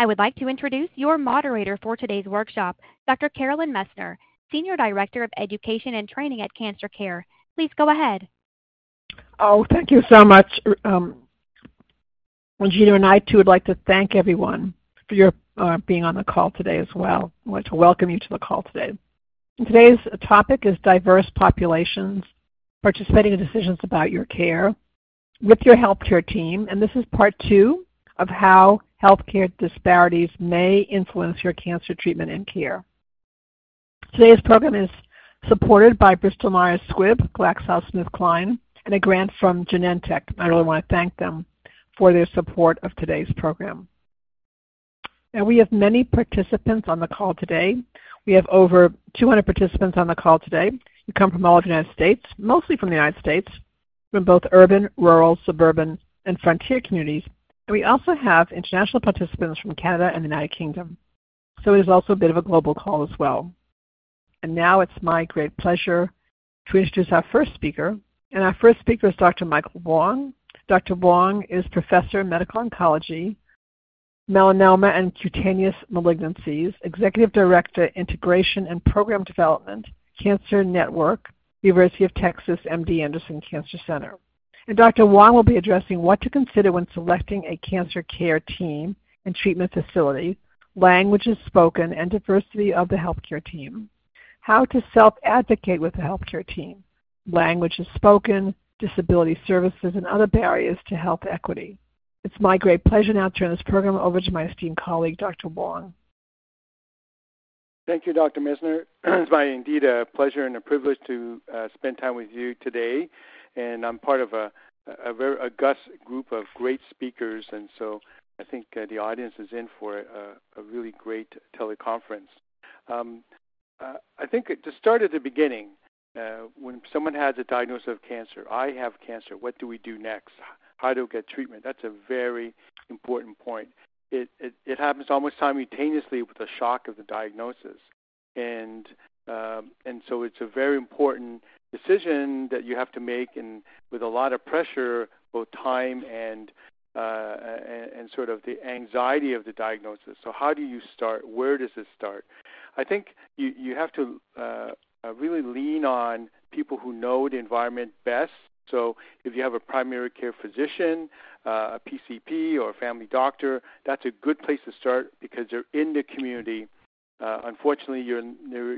I would like to introduce your moderator for today's workshop, Dr. Carolyn Messner, Senior Director of Education and Training at Cancer Care. Please go ahead. Oh, thank you so much. Um, Gina and I, too, would like to thank everyone for your uh, being on the call today as well. I'd like to welcome you to the call today. And today's topic is diverse populations participating in decisions about your care with your healthcare team, and this is part two of how healthcare disparities may influence your cancer treatment and care. Today's program is supported by Bristol Myers Squibb, GlaxoSmithKline, and a grant from Genentech. I really want to thank them for their support of today's program. Now we have many participants on the call today. We have over 200 participants on the call today. You come from all of the United States, mostly from the United States, from both urban, rural, suburban, and frontier communities, and we also have international participants from Canada and the United Kingdom. So it is also a bit of a global call as well. And now it's my great pleasure to introduce our first speaker. And our first speaker is Dr. Michael Wong. Dr. Wong is Professor of Medical Oncology, Melanoma and Cutaneous Malignancies, Executive Director, Integration and Program Development, Cancer Network, University of Texas MD Anderson Cancer Center. And Dr. Wong will be addressing what to consider when selecting a cancer care team and treatment facility, languages spoken, and diversity of the healthcare team. How to self-advocate with the healthcare team, languages spoken, disability services, and other barriers to health equity. It's my great pleasure now to turn this program over to my esteemed colleague, Dr. Wong. Thank you, Dr. Messner. it's my indeed a pleasure and a privilege to uh, spend time with you today and I'm part of a a very august group of great speakers, and so I think uh, the audience is in for a, a really great teleconference. Um, uh, I think to start at the beginning, uh, when someone has a diagnosis of cancer, I have cancer. What do we do next? How do we get treatment? That's a very important point. It, it, it happens almost simultaneously with the shock of the diagnosis, and um, and so it's a very important decision that you have to make, and with a lot of pressure, both time and uh, and, and sort of the anxiety of the diagnosis. So how do you start? Where does it start? I think you you have to uh, uh, really lean on people who know the environment best. So if you have a primary care physician, uh, a PCP, or a family doctor, that's a good place to start because they're in the community uh, unfortunately, you're,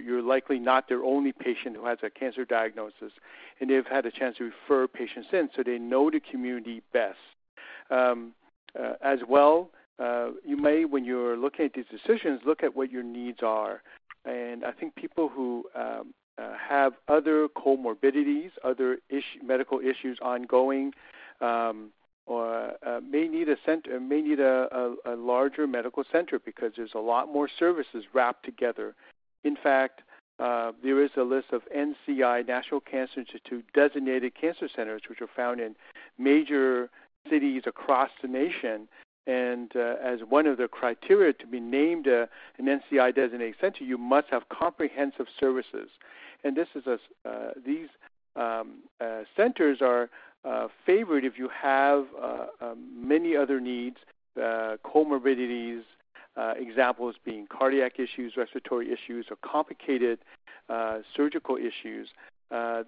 you're likely not their only patient who has a cancer diagnosis, and they've had a chance to refer patients in, so they know the community best. Um, uh, as well, uh, you may, when you're looking at these decisions, look at what your needs are. And I think people who um, uh, have other comorbidities, other issue, medical issues ongoing, um, or uh, may need a center, may need a, a, a larger medical center because there's a lot more services wrapped together. In fact, uh, there is a list of NCI National Cancer Institute designated cancer centers, which are found in major cities across the nation. And uh, as one of the criteria to be named a, an NCI designated center, you must have comprehensive services. And this is a, uh, these um, uh, centers are uh, favored if you have uh, um, many other needs, uh, comorbidities, uh, examples being cardiac issues, respiratory issues, or complicated uh, surgical issues. Uh,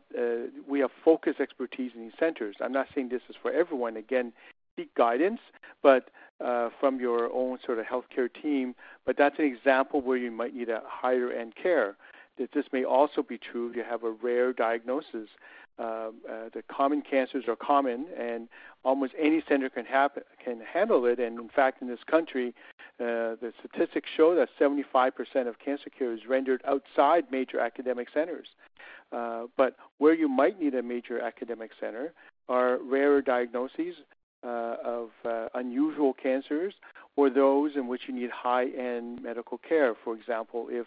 we have focused expertise in these centers. I'm not saying this is for everyone. Again, seek guidance, but from your own sort of healthcare team. But that's an example where you might need a higher end care. That this may also be true if you have a rare diagnosis uh, uh, the common cancers are common, and almost any center can can handle it. And in fact, in this country, uh, the statistics show that 75% of cancer care is rendered outside major academic centers. Uh, but where you might need a major academic center are rarer diagnoses uh, of uh, unusual cancers or those in which you need high-end medical care. For example, if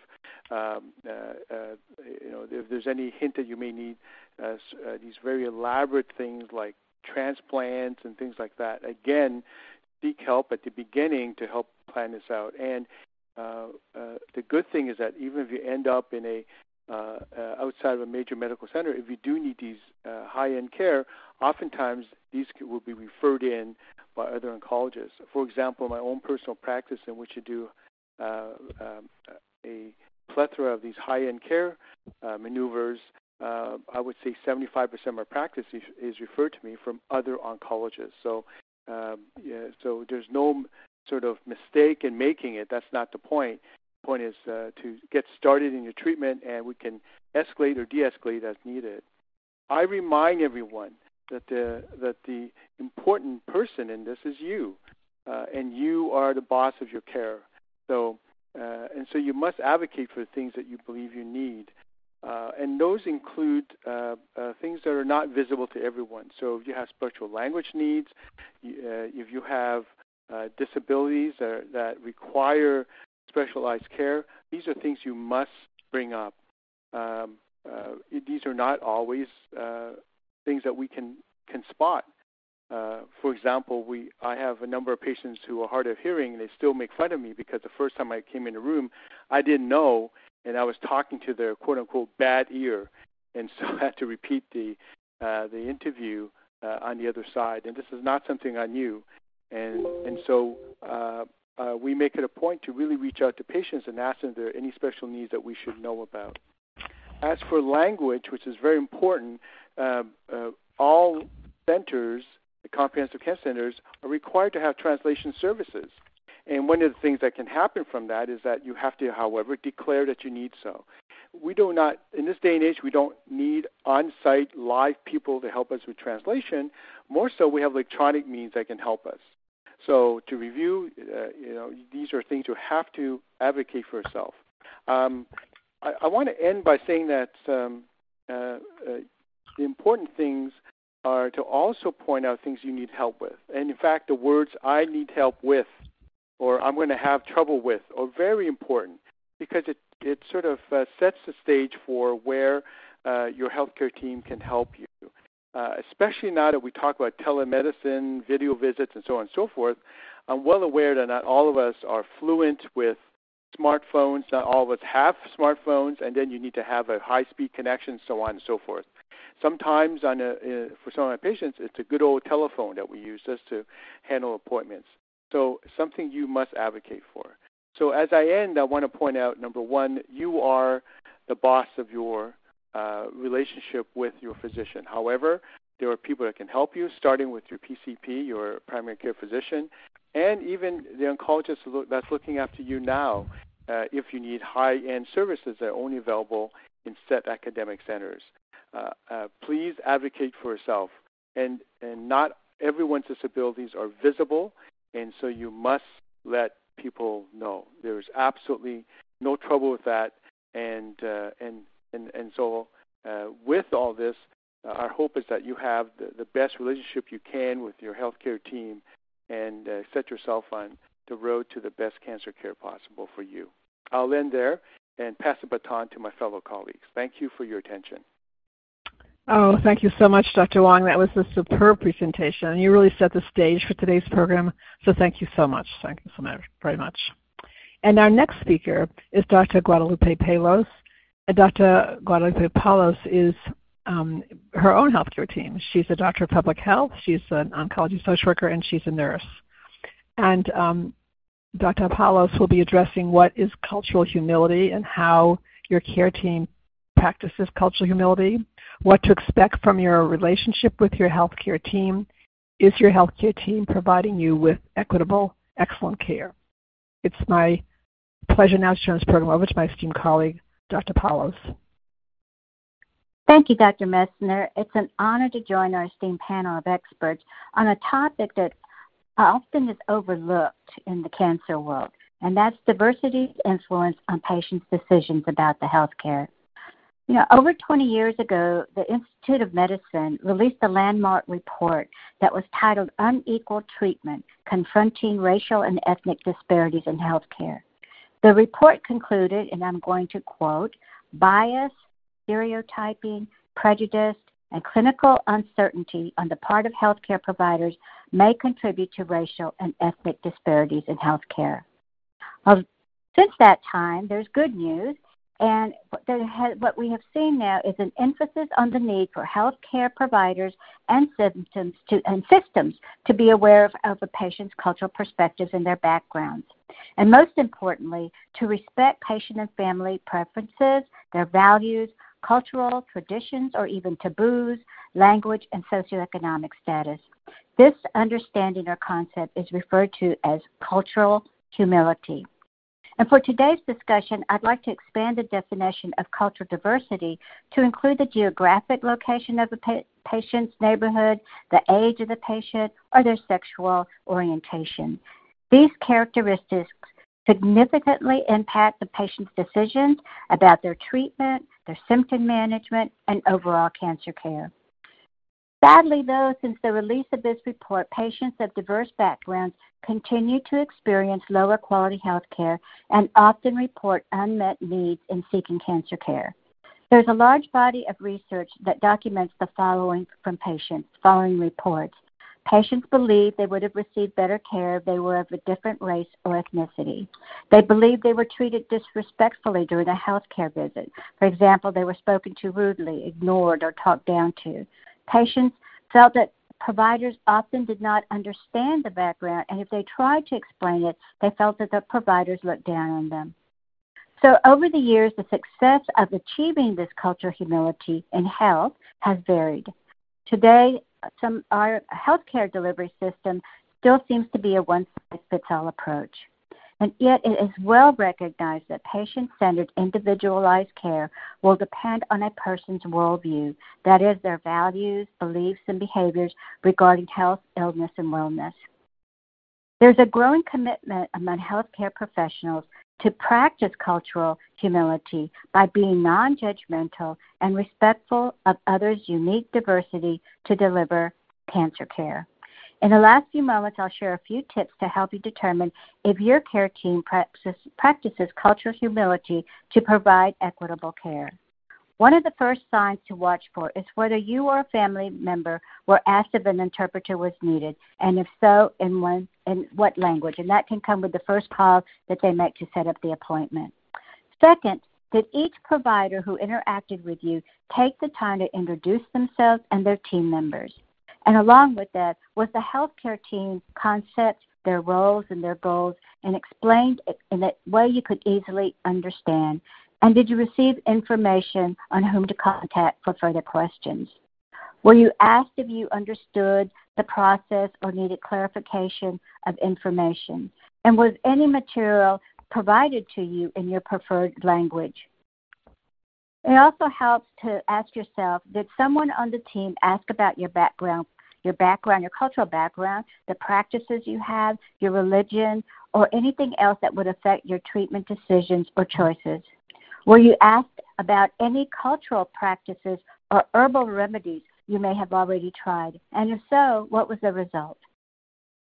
um, uh, uh, you know if there's any hint that you may need uh, uh, these very elaborate things like transplants and things like that. Again, seek help at the beginning to help plan this out. And uh, uh, the good thing is that even if you end up in a uh, uh, outside of a major medical center, if you do need these uh, high-end care, oftentimes these will be referred in by other oncologists. For example, my own personal practice in which I do uh, um, a plethora of these high-end care uh, maneuvers, uh, I would say 75% of my practice is, is, referred to me from other oncologists. So, um, yeah, so there's no sort of mistake in making it. That's not the point. Point is uh, to get started in your treatment, and we can escalate or de-escalate as needed. I remind everyone that the that the important person in this is you, uh, and you are the boss of your care. So, uh, and so you must advocate for the things that you believe you need. Uh, and those include uh, uh, things that are not visible to everyone. So if you have special language needs, uh, if you have uh, disabilities that, that, require specialized care, these are things you must bring up. Um, uh, these are not always things that we can can spot. for example, we I have a number of patients who are hard of hearing, and they still make fun of me because the first time I came in the room, I didn't know and I was talking to their quote unquote bad ear, and so I had to repeat the uh, the interview uh, on the other side. And this is not something I knew, and and so uh, we make it a point to really reach out to patients and ask them if there are any special needs that we should know about. As for language, which is very important, uh, uh, all centers, the comprehensive care centers, are required to have translation services. And one of the things that can happen from that is that you have to, however, declare that you need so. We do not, in this day and age, we don't need on site live people to help us with translation. More so, we have electronic means that can help us. So, to review, uh, you know, these are things you have to advocate for yourself. Um, I, I, want to end by saying that um, uh, uh, the important things are to also point out things you need help with. And in fact, the words "I need help with" or I'm going to have trouble with are very important because it, it sort of uh, sets the stage for where uh, your healthcare team can help you. Uh, especially now that we talk about telemedicine, video visits, and so on and so forth, I'm well aware that not all of us are fluent with smartphones. Not all of us have smartphones, and then you need to have a high-speed connection, so on and so forth. Sometimes, on a, uh, for some of my patients, it's a good old telephone that we use just to handle appointments. So something you must advocate for. So as I end, I want to point out number one, you are the boss of your uh, relationship with your physician. However, there are people that can help you, starting with your PCP, your primary care physician, and even the oncologist that's looking after you now. Uh, if you need high-end services that are only available in set academic centers, uh, uh, please advocate for yourself. And and not everyone's disabilities are visible, and so you must let people know. There's absolutely no trouble with that, and uh, and and and so uh, with all this, uh, our hope is that you have the, the best relationship you can with your healthcare team, and uh, set yourself on the road to the best cancer care possible for you. I'll end there and pass the baton to my fellow colleagues. Thank you for your attention. Oh, thank you so much, Dr. Wong. That was a superb presentation. You really set the stage for today's program. So thank you so much. Thank you so much, very much. And our next speaker is Dr. Guadalupe Palos. Dr. Guadalupe Palos is um, her own healthcare team. She's a doctor of public health. She's an oncology social worker, and she's a nurse. And um, Dr. Palos will be addressing what is cultural humility and how your care team practices cultural humility what to expect from your relationship with your healthcare team. Is your healthcare team providing you with equitable, excellent care? It's my pleasure now to turn this program over to my esteemed colleague, Dr. Palos. Thank you, Dr. Messner. It's an honor to join our esteemed panel of experts on a topic that often is overlooked in the cancer world, and that's diversity's influence on patients' decisions about the healthcare You know, over 20 years ago, the Institute of Medicine released a landmark report that was titled Unequal Treatment Confronting Racial and Ethnic Disparities in Healthcare. The report concluded, and I'm going to quote, bias, stereotyping, prejudice, and clinical uncertainty on the part of healthcare providers may contribute to racial and ethnic disparities in healthcare. Since that time, there's good news, and what we have seen now is an emphasis on the need for healthcare providers and systems to, and systems to be aware of, of a patient's cultural perspectives and their backgrounds. And most importantly, to respect patient and family preferences, their values, cultural traditions, or even taboos, language, and socioeconomic status. This understanding or concept is referred to as cultural humility. And for today's discussion, I'd like to expand the definition of cultural diversity to include the geographic location of a pa- patient's neighborhood, the age of the patient, or their sexual orientation. These characteristics significantly impact the patient's decisions about their treatment, their symptom management, and overall cancer care. Sadly, though, since the release of this report, patients of diverse backgrounds continue to experience lower quality health care and often report unmet needs in seeking cancer care. There's a large body of research that documents the following from patients, following reports. Patients believe they would have received better care if they were of a different race or ethnicity. They believe they were treated disrespectfully during a health care visit. For example, they were spoken to rudely, ignored, or talked down to. Patients felt that providers often did not understand the background, and if they tried to explain it, they felt that the providers looked down on them. So, over the years, the success of achieving this cultural humility in health has varied. Today, some our healthcare delivery system still seems to be a one size fits all approach. And yet, it is well recognized that patient centered, individualized care will depend on a person's worldview that is, their values, beliefs, and behaviors regarding health, illness, and wellness. There's a growing commitment among healthcare professionals to practice cultural humility by being non judgmental and respectful of others' unique diversity to deliver cancer care. In the last few moments, I'll share a few tips to help you determine if your care team practices, practices cultural humility to provide equitable care. One of the first signs to watch for is whether you or a family member were asked if an interpreter was needed, and if so, in, one, in what language. And that can come with the first call that they make to set up the appointment. Second, did each provider who interacted with you take the time to introduce themselves and their team members? And along with that, was the healthcare team concept, their roles and their goals, and explained in a way you could easily understand? And did you receive information on whom to contact for further questions? Were you asked if you understood the process or needed clarification of information? And was any material provided to you in your preferred language? It also helps to ask yourself Did someone on the team ask about your background your background, your cultural background, the practices you have, your religion, or anything else that would affect your treatment decisions or choices? Were you asked about any cultural practices or herbal remedies you may have already tried? And if so, what was the result?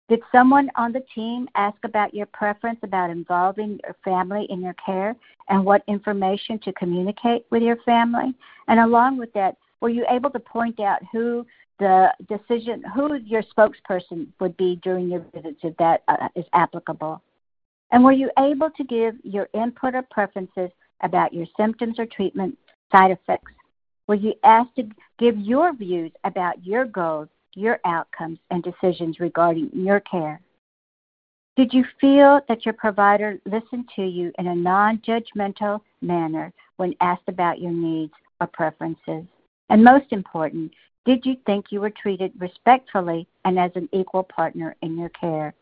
Did someone on the team ask about your preference about involving your family in your care and what information to communicate with your family? And along with that, were you able to point out who the decision who your spokesperson would be during your visits if that uh, is applicable. And were you able to give your input or preferences about your symptoms or treatment side effects? Were you asked to give your views about your goals, your outcomes, and decisions regarding your care? Did you feel that your provider listened to you in a non judgmental manner when asked about your needs or preferences? And most important, did you think you were treated respectfully and as an equal partner in your care?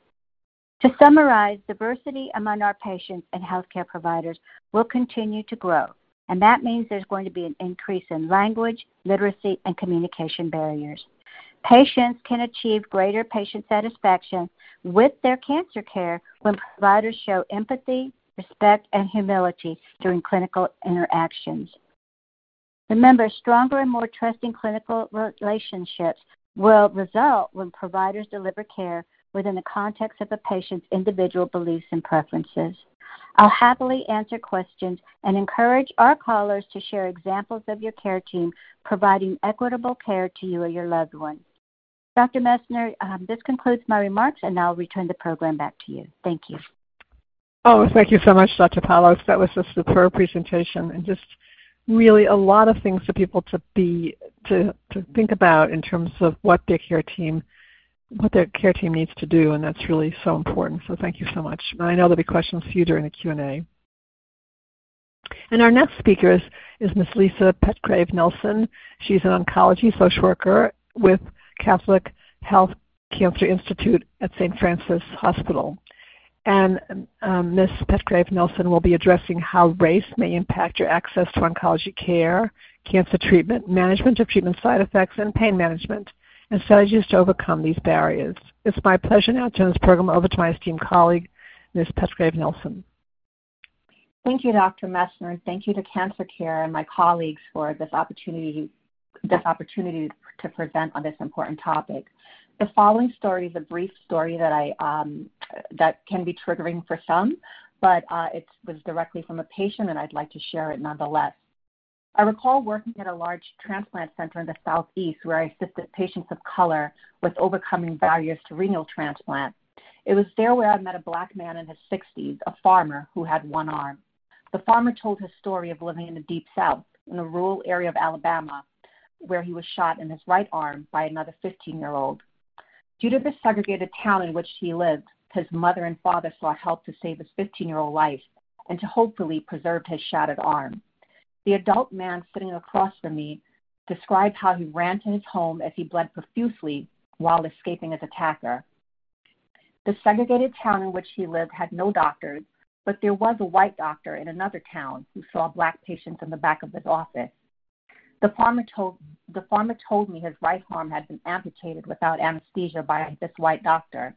To summarize, diversity among our patients and healthcare providers will continue to grow, and that means there's going to be an increase in language, literacy, and communication barriers. Patients can achieve greater patient satisfaction with their cancer care when providers show empathy, respect, and humility during clinical interactions. Remember, stronger and more trusting clinical relationships will result when providers deliver care within the context of a patient's individual beliefs and preferences. I'll happily answer questions and encourage our callers to share examples of your care team providing equitable care to you or your loved one. Dr. Messner, um, this concludes my remarks, and I'll return the program back to you. Thank you. Oh, thank you so much, Dr. Palos. That was a superb presentation and just really a lot of things for people to be to, to think about in terms of what their care team what their care team needs to do, and that's really so important. So thank you so much. And I know there'll be questions for you during the Q&A. And our next speaker is, is Ms. Lisa Petgrave Nelson. She's an oncology social worker with Catholic Health Cancer Institute at St. Francis Hospital. And um, Ms. Petgrave Nelson will be addressing how race may impact your access to oncology care, cancer treatment, management of treatment side effects, and pain management, and strategies to overcome these barriers. It's my pleasure now to turn this program over to my esteemed colleague, Ms. Petgrave Nelson. Thank you, Dr. Messner, and thank you to Cancer Care and my colleagues for this opportunity, this opportunity to present on this important topic. The following story is a brief story that I um, that can be triggering for some, but uh, it was directly from a patient, and I'd like to share it nonetheless. I recall working at a large transplant center in the southeast where I assisted patients of color with overcoming barriers to renal transplant. It was there where I met a black man in his 60s, a farmer who had one arm. The farmer told his story of living in the deep south, in a rural area of Alabama, where he was shot in his right arm by another 15 year old. Due to the segregated town in which he lived, his mother and father sought help to save his 15 year old life and to hopefully preserve his shattered arm. The adult man sitting across from me described how he ran to his home as he bled profusely while escaping his attacker. The segregated town in which he lived had no doctors, but there was a white doctor in another town who saw black patients in the back of his office. The farmer told the farmer told me his right arm had been amputated without anesthesia by this white doctor.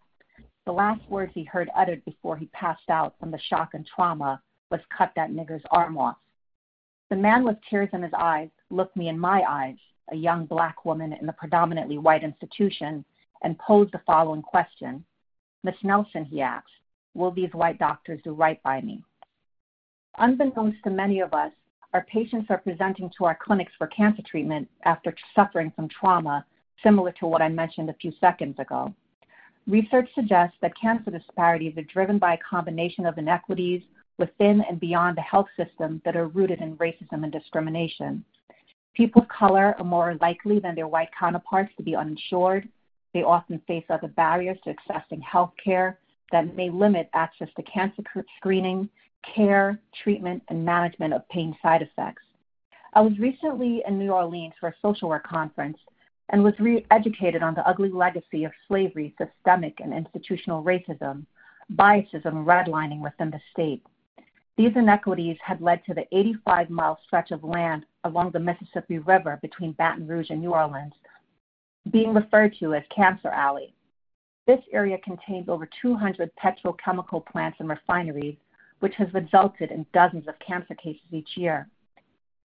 The last words he heard uttered before he passed out from the shock and trauma was cut that nigger's arm off. The man with tears in his eyes looked me in my eyes, a young black woman in a predominantly white institution, and posed the following question. Miss Nelson, he asked, will these white doctors do right by me? Unbeknownst to many of us, our patients are presenting to our clinics for cancer treatment after suffering from trauma similar to what I mentioned a few seconds ago. Research suggests that cancer disparities are driven by a combination of inequities within and beyond the health system that are rooted in racism and discrimination. People of color are more likely than their white counterparts to be uninsured. They often face other barriers to accessing health care that may limit access to cancer screening, care, treatment, and management of pain side effects. I was recently in New Orleans for a social work conference and was re educated on the ugly legacy of slavery, systemic and institutional racism, biases, and redlining within the state. These inequities had led to the 85 mile stretch of land along the Mississippi River between Baton Rouge and New Orleans being referred to as Cancer Alley. This area contains over 200 petrochemical plants and refineries, which has resulted in dozens of cancer cases each year.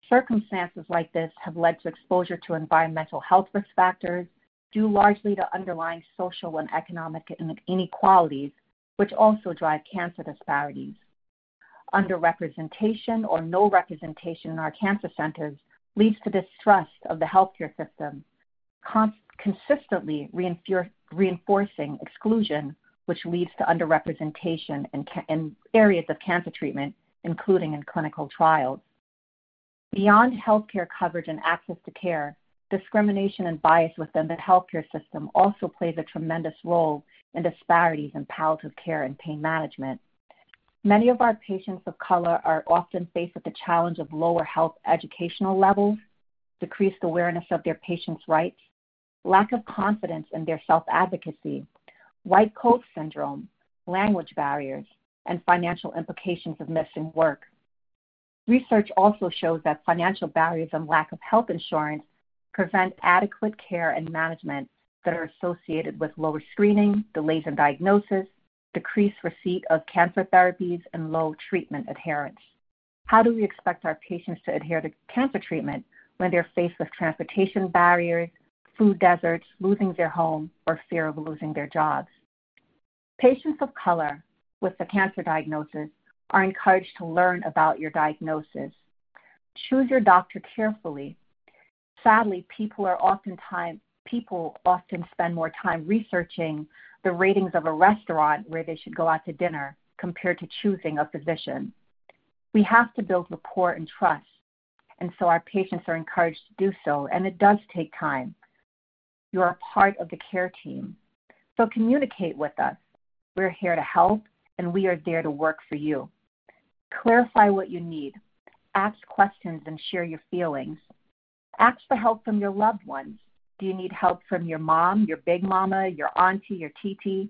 Circumstances like this have led to exposure to environmental health risk factors, due largely to underlying social and economic inequalities, which also drive cancer disparities underrepresentation or no representation in our cancer centers leads to distrust of the healthcare system, con- consistently reinfor- reinforcing exclusion, which leads to underrepresentation in, areas of cancer treatment, including in clinical trials. Beyond healthcare coverage and access to care, discrimination and bias within the healthcare system also plays a tremendous role in disparities in palliative care and pain management. Many of our patients of color are often faced with the challenge of lower health educational levels, decreased awareness of their patients' rights, lack of confidence in their self advocacy, white coat syndrome, language barriers, and financial implications of missing work. Research also shows that financial barriers and lack of health insurance prevent adequate care and management that are associated with lower screening, delays in diagnosis, decreased receipt of cancer therapies, and low treatment adherence. How do we expect our patients to adhere to cancer treatment when they're faced with transportation barriers, food deserts, losing their home, or fear of losing their jobs. Patients of color with a cancer diagnosis are encouraged to learn about your diagnosis. Choose your doctor carefully. Sadly, people are oftentimes people often spend more time researching the ratings of a restaurant where they should go out to dinner compared to choosing a physician. We have to build rapport and trust, and so our patients are encouraged to do so, and it does take time. You are part of the care team, so communicate with us. We're here to help, and we are there to work for you. Clarify what you need. Ask questions and share your feelings. Ask for help from your loved ones. Do you need help from your mom, your big mama, your auntie, your TT?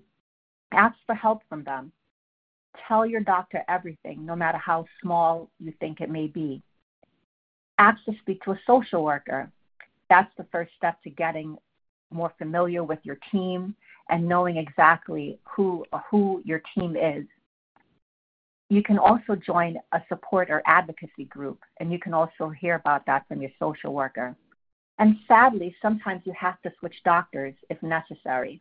Ask for help from them. Tell your doctor everything, no matter how small you think it may be. Ask to speak to a social worker. That's the first step to getting more familiar with your team and knowing exactly who who your team is. You can also join a support or advocacy group, and you can also hear about that from your social worker. And sadly, sometimes you have to switch doctors if necessary.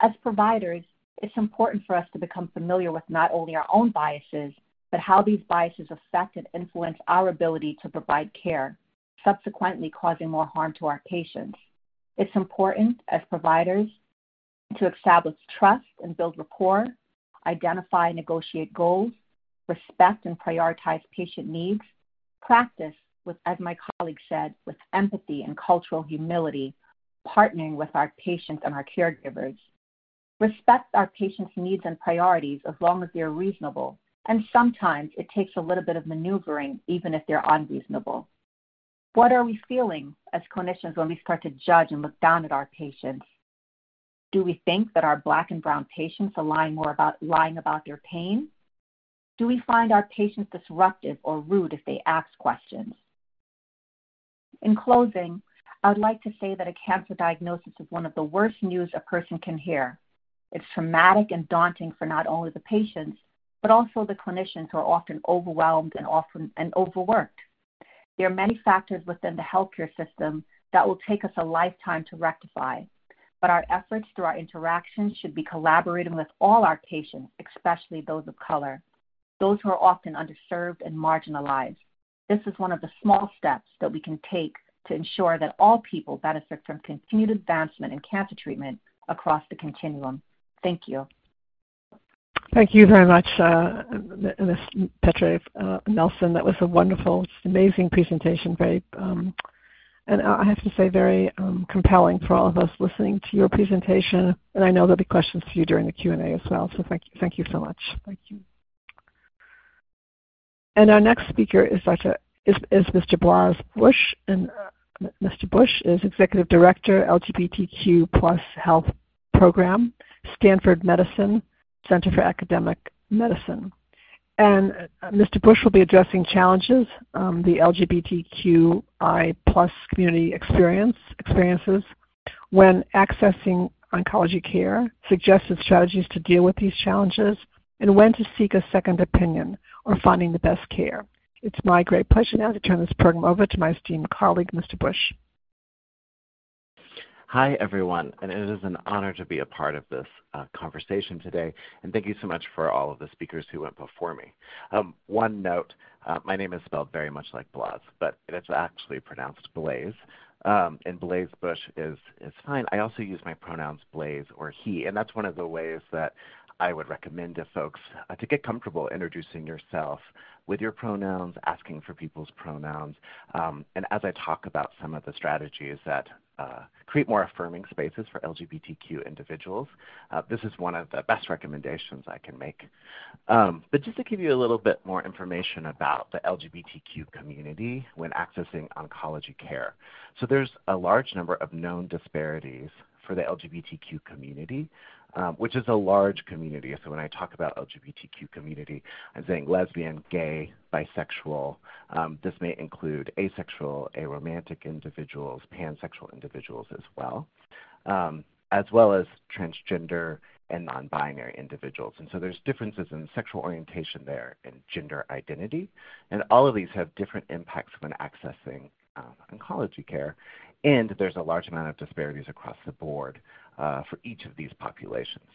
As providers, it's important for us to become familiar with not only our own biases, but how these biases affect and influence our ability to provide care, subsequently causing more harm to our patients. It's important as providers to establish trust and build rapport, identify and negotiate goals, respect and prioritize patient needs, practice with, as my colleague said, with empathy and cultural humility, partnering with our patients and our caregivers. Respect our patients' needs and priorities as long as they're reasonable, and sometimes it takes a little bit of maneuvering even if they're unreasonable. What are we feeling as clinicians when we start to judge and look down at our patients? Do we think that our black and brown patients are lying more about lying about their pain? Do we find our patients disruptive or rude if they ask questions? In closing, I would like to say that a cancer diagnosis is one of the worst news a person can hear. It's traumatic and daunting for not only the patients, but also the clinicians who are often overwhelmed and often and overworked. There are many factors within the healthcare system that will take us a lifetime to rectify, but our efforts through our interactions should be collaborating with all our patients, especially those of color, those who are often underserved and marginalized. This is one of the small steps that we can take to ensure that all people benefit from continued advancement in cancer treatment across the continuum. Thank you. Thank you very much, uh, Ms. Petre uh, Nelson. That was a wonderful, amazing presentation. Very, um, and I have to say, very um, compelling for all of us listening to your presentation. And I know there'll be questions for you during the Q and A as well. So thank you, thank you so much. Thank you. And our next speaker is Dr. is, is Mr. Blas Bush, and uh, Mr. Bush is Executive Director, LGBTQ plus Health Program, Stanford Medicine Center for Academic Medicine. And uh, Mr. Bush will be addressing challenges um, the LGBTQI plus community experience experiences when accessing oncology care, suggested strategies to deal with these challenges, and when to seek a second opinion or finding the best care. It's my great pleasure now to turn this program over to my esteemed colleague, Mr. Bush. Hi, everyone, and it is an honor to be a part of this uh, conversation today. And thank you so much for all of the speakers who went before me. Um, one note uh, my name is spelled very much like Blaz, but it's actually pronounced Blaze. Um, and Blaze Bush is, is fine. I also use my pronouns Blaze or he, and that's one of the ways that I would recommend to folks uh, to get comfortable introducing yourself with your pronouns, asking for people's pronouns. Um, and as I talk about some of the strategies that uh, create more affirming spaces for LGBTQ individuals. Uh, this is one of the best recommendations I can make. Um, but just to give you a little bit more information about the LGBTQ community when accessing oncology care. So there's a large number of known disparities for the LGBTQ community um, which is a large community. So when I talk about LGBTQ community, I'm saying lesbian, gay, bisexual. Um, this may include asexual, aromantic individuals, pansexual individuals as well, um, as well as transgender and non-binary individuals. And so there's differences in sexual orientation there and gender identity. And all of these have different impacts when accessing uh, oncology care, and there's a large amount of disparities across the board uh, for each of these populations.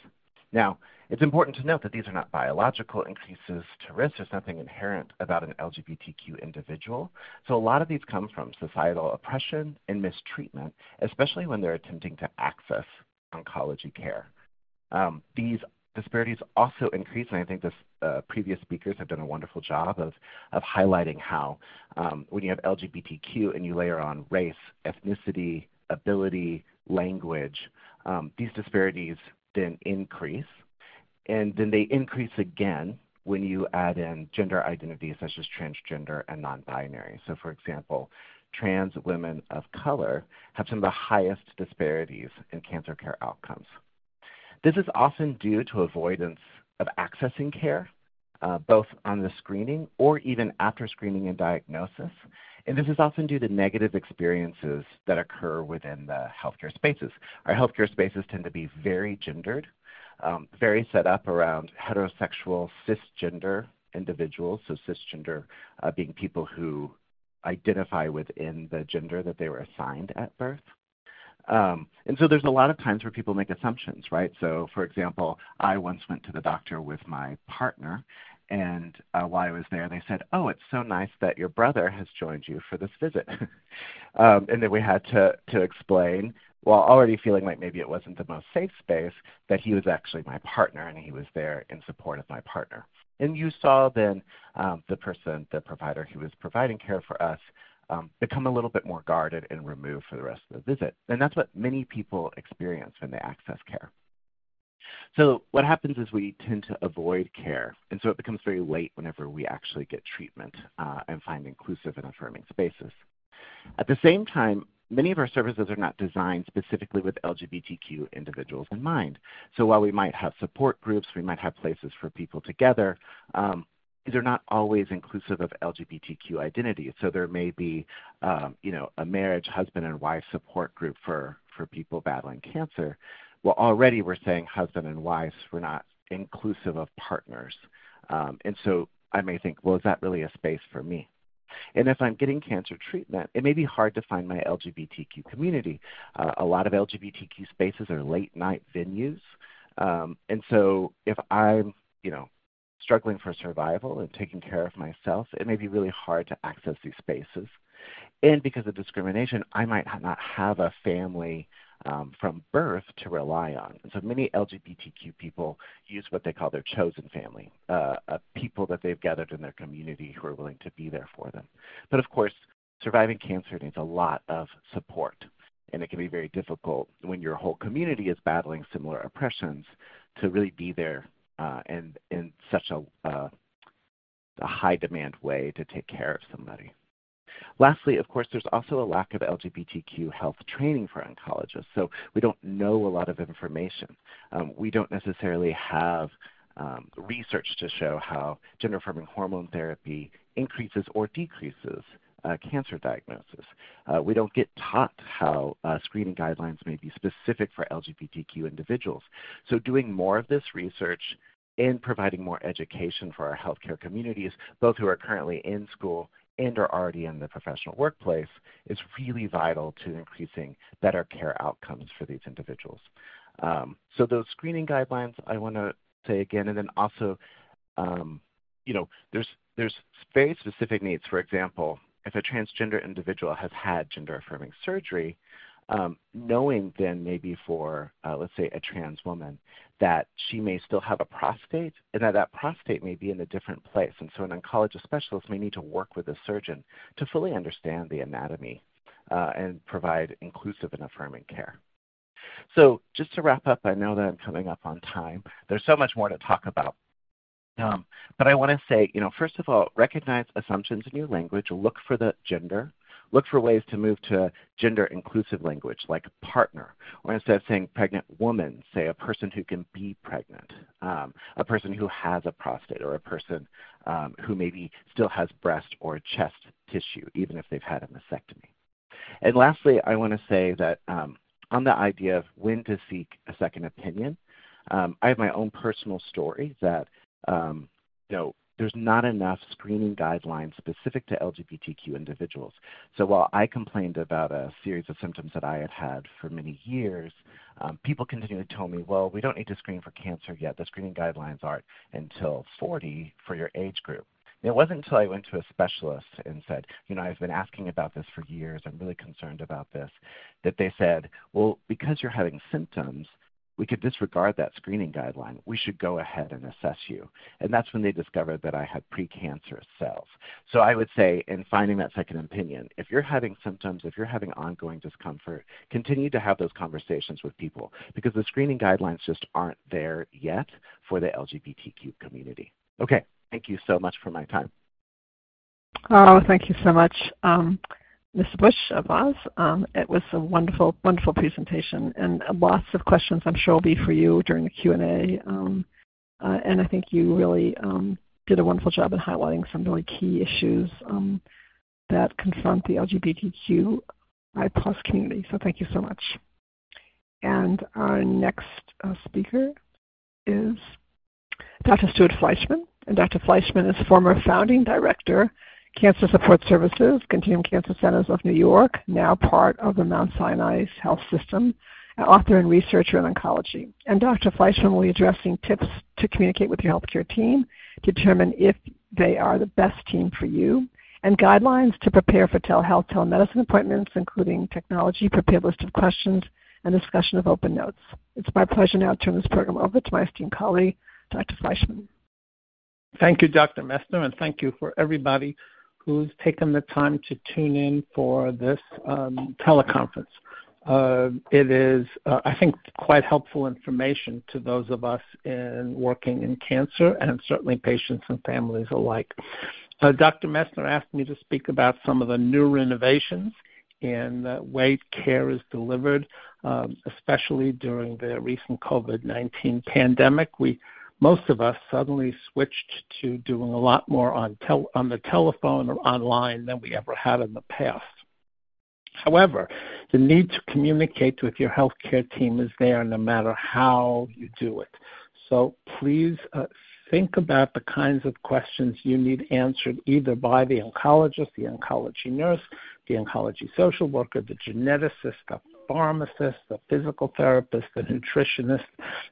Now, it's important to note that these are not biological increases to risk. There's nothing inherent about an LGBTQ individual. So a lot of these come from societal oppression and mistreatment, especially when they're attempting to access oncology care. Um, these disparities also increase, and I think this, uh, previous speakers have done a wonderful job of, of highlighting how um, when you have LGBTQ and you layer on race, ethnicity, ability, language, um, these disparities then increase. And then they increase again when you add in gender identities such as transgender and non binary. So, for example, trans women of color have some of the highest disparities in cancer care outcomes. This is often due to avoidance of accessing care, uh, both on the screening or even after screening and diagnosis. And this is often due to negative experiences that occur within the healthcare spaces. Our healthcare spaces tend to be very gendered, um, very set up around heterosexual cisgender individuals, so cisgender uh, being people who identify within the gender that they were assigned at birth. Um, and so there's a lot of times where people make assumptions, right? So, for example, I once went to the doctor with my partner, and uh, while I was there, they said, "Oh, it's so nice that your brother has joined you for this visit." um, and then we had to to explain, while already feeling like maybe it wasn't the most safe space, that he was actually my partner and he was there in support of my partner. And you saw then um, the person, the provider who was providing care for us, um, become a little bit more guarded and removed for the rest of the visit. And that's what many people experience when they access care. So what happens is we tend to avoid care, and so it becomes very late whenever we actually get treatment uh, and find inclusive and affirming spaces. At the same time, many of our services are not designed specifically with LGBTQ individuals in mind. So while we might have support groups, we might have places for people together, um, these are not always inclusive of LGBTQ identity. So there may be, um, you know, a marriage, husband and wife support group for, for people battling cancer. Well, already we're saying husband and wife, we're not inclusive of partners. Um, and so I may think, well, is that really a space for me? And if I'm getting cancer treatment, it may be hard to find my LGBTQ community. Uh, a lot of LGBTQ spaces are late night venues. Um, and so if I'm, you know, struggling for survival and taking care of myself, it may be really hard to access these spaces. And because of discrimination, I might not have a family um, from birth to rely on. And so many LGBTQ people use what they call their chosen family, uh, people that they've gathered in their community who are willing to be there for them. But of course, surviving cancer needs a lot of support. And it can be very difficult when your whole community is battling similar oppressions to really be there uh, and in such a, uh, a high demand way to take care of somebody. Lastly, of course, there's also a lack of LGBTQ health training for oncologists. So we don't know a lot of information. Um, we don't necessarily have um, research to show how gender affirming hormone therapy increases or decreases uh, cancer diagnosis. Uh, we don't get taught how uh, screening guidelines may be specific for LGBTQ individuals. So doing more of this research and providing more education for our healthcare communities, both who are currently in school and are already in the professional workplace, is really vital to increasing better care outcomes for these individuals. Um, so those screening guidelines, I want to say again, and then also, um, you know, there's there's very specific needs. For example, if a transgender individual has had gender affirming surgery, um, knowing then maybe for, uh, let's say, a trans woman, that she may still have a prostate and that that prostate may be in a different place. And so an oncologist specialist may need to work with a surgeon to fully understand the anatomy uh, and provide inclusive and affirming care. So just to wrap up, I know that I'm coming up on time. There's so much more to talk about. Um, but I want to say, you know, first of all, recognize assumptions in your language. Look for the gender. Look for ways to move to gender inclusive language like partner, or instead of saying pregnant woman, say a person who can be pregnant, um, a person who has a prostate, or a person um, who maybe still has breast or chest tissue, even if they've had a mastectomy. And lastly, I want to say that um, on the idea of when to seek a second opinion, um, I have my own personal story that um, you know, there's not enough screening guidelines specific to LGBTQ individuals. So while I complained about a series of symptoms that I had had for many years, um, people continually told me, well, we don't need to screen for cancer yet. The screening guidelines aren't until 40 for your age group. And it wasn't until I went to a specialist and said, you know, I've been asking about this for years. I'm really concerned about this, that they said, well, because you're having symptoms, we could disregard that screening guideline. We should go ahead and assess you. And that's when they discovered that I had precancerous cells. So I would say, in finding that second opinion, if you're having symptoms, if you're having ongoing discomfort, continue to have those conversations with people because the screening guidelines just aren't there yet for the LGBTQ community. Okay, thank you so much for my time. Oh, thank you so much. Um, Mr. Bush of Oz. Um, it was a wonderful, wonderful presentation, and lots of questions I'm sure will be for you during the Q&A. Um, uh, and I think you really um, did a wonderful job in highlighting some really key issues um, that confront the LGBTQI plus community. So thank you so much. And our next uh, speaker is Dr. Stuart Fleischman. And Dr. Fleischman is former founding director Cancer Support Services, Continuum Cancer Centers of New York, now part of the Mount Sinai Health System, author and researcher in oncology. And Dr. Fleischman will be addressing tips to communicate with your healthcare team, determine if they are the best team for you, and guidelines to prepare for telehealth telemedicine appointments, including technology, prepared list of questions, and discussion of open notes. It's my pleasure now to turn this program over to my esteemed colleague, Dr. Fleischman. Thank you, Dr. Messner, and thank you for everybody who's taken the time to tune in for this um, teleconference. Uh, it is, uh, I think, quite helpful information to those of us in working in cancer and certainly patients and families alike. Uh, Dr. Messner asked me to speak about some of the new innovations in the way care is delivered, um, especially during the recent COVID-19 pandemic. We most of us suddenly switched to doing a lot more on, the telephone or online than we ever had in the past. However, the need to communicate with your healthcare team is there no matter how you do it. So please uh, think about the kinds of questions you need answered either by the oncologist, the oncology nurse, the oncology social worker, the geneticist, the pharmacist, the physical therapist, the nutritionist,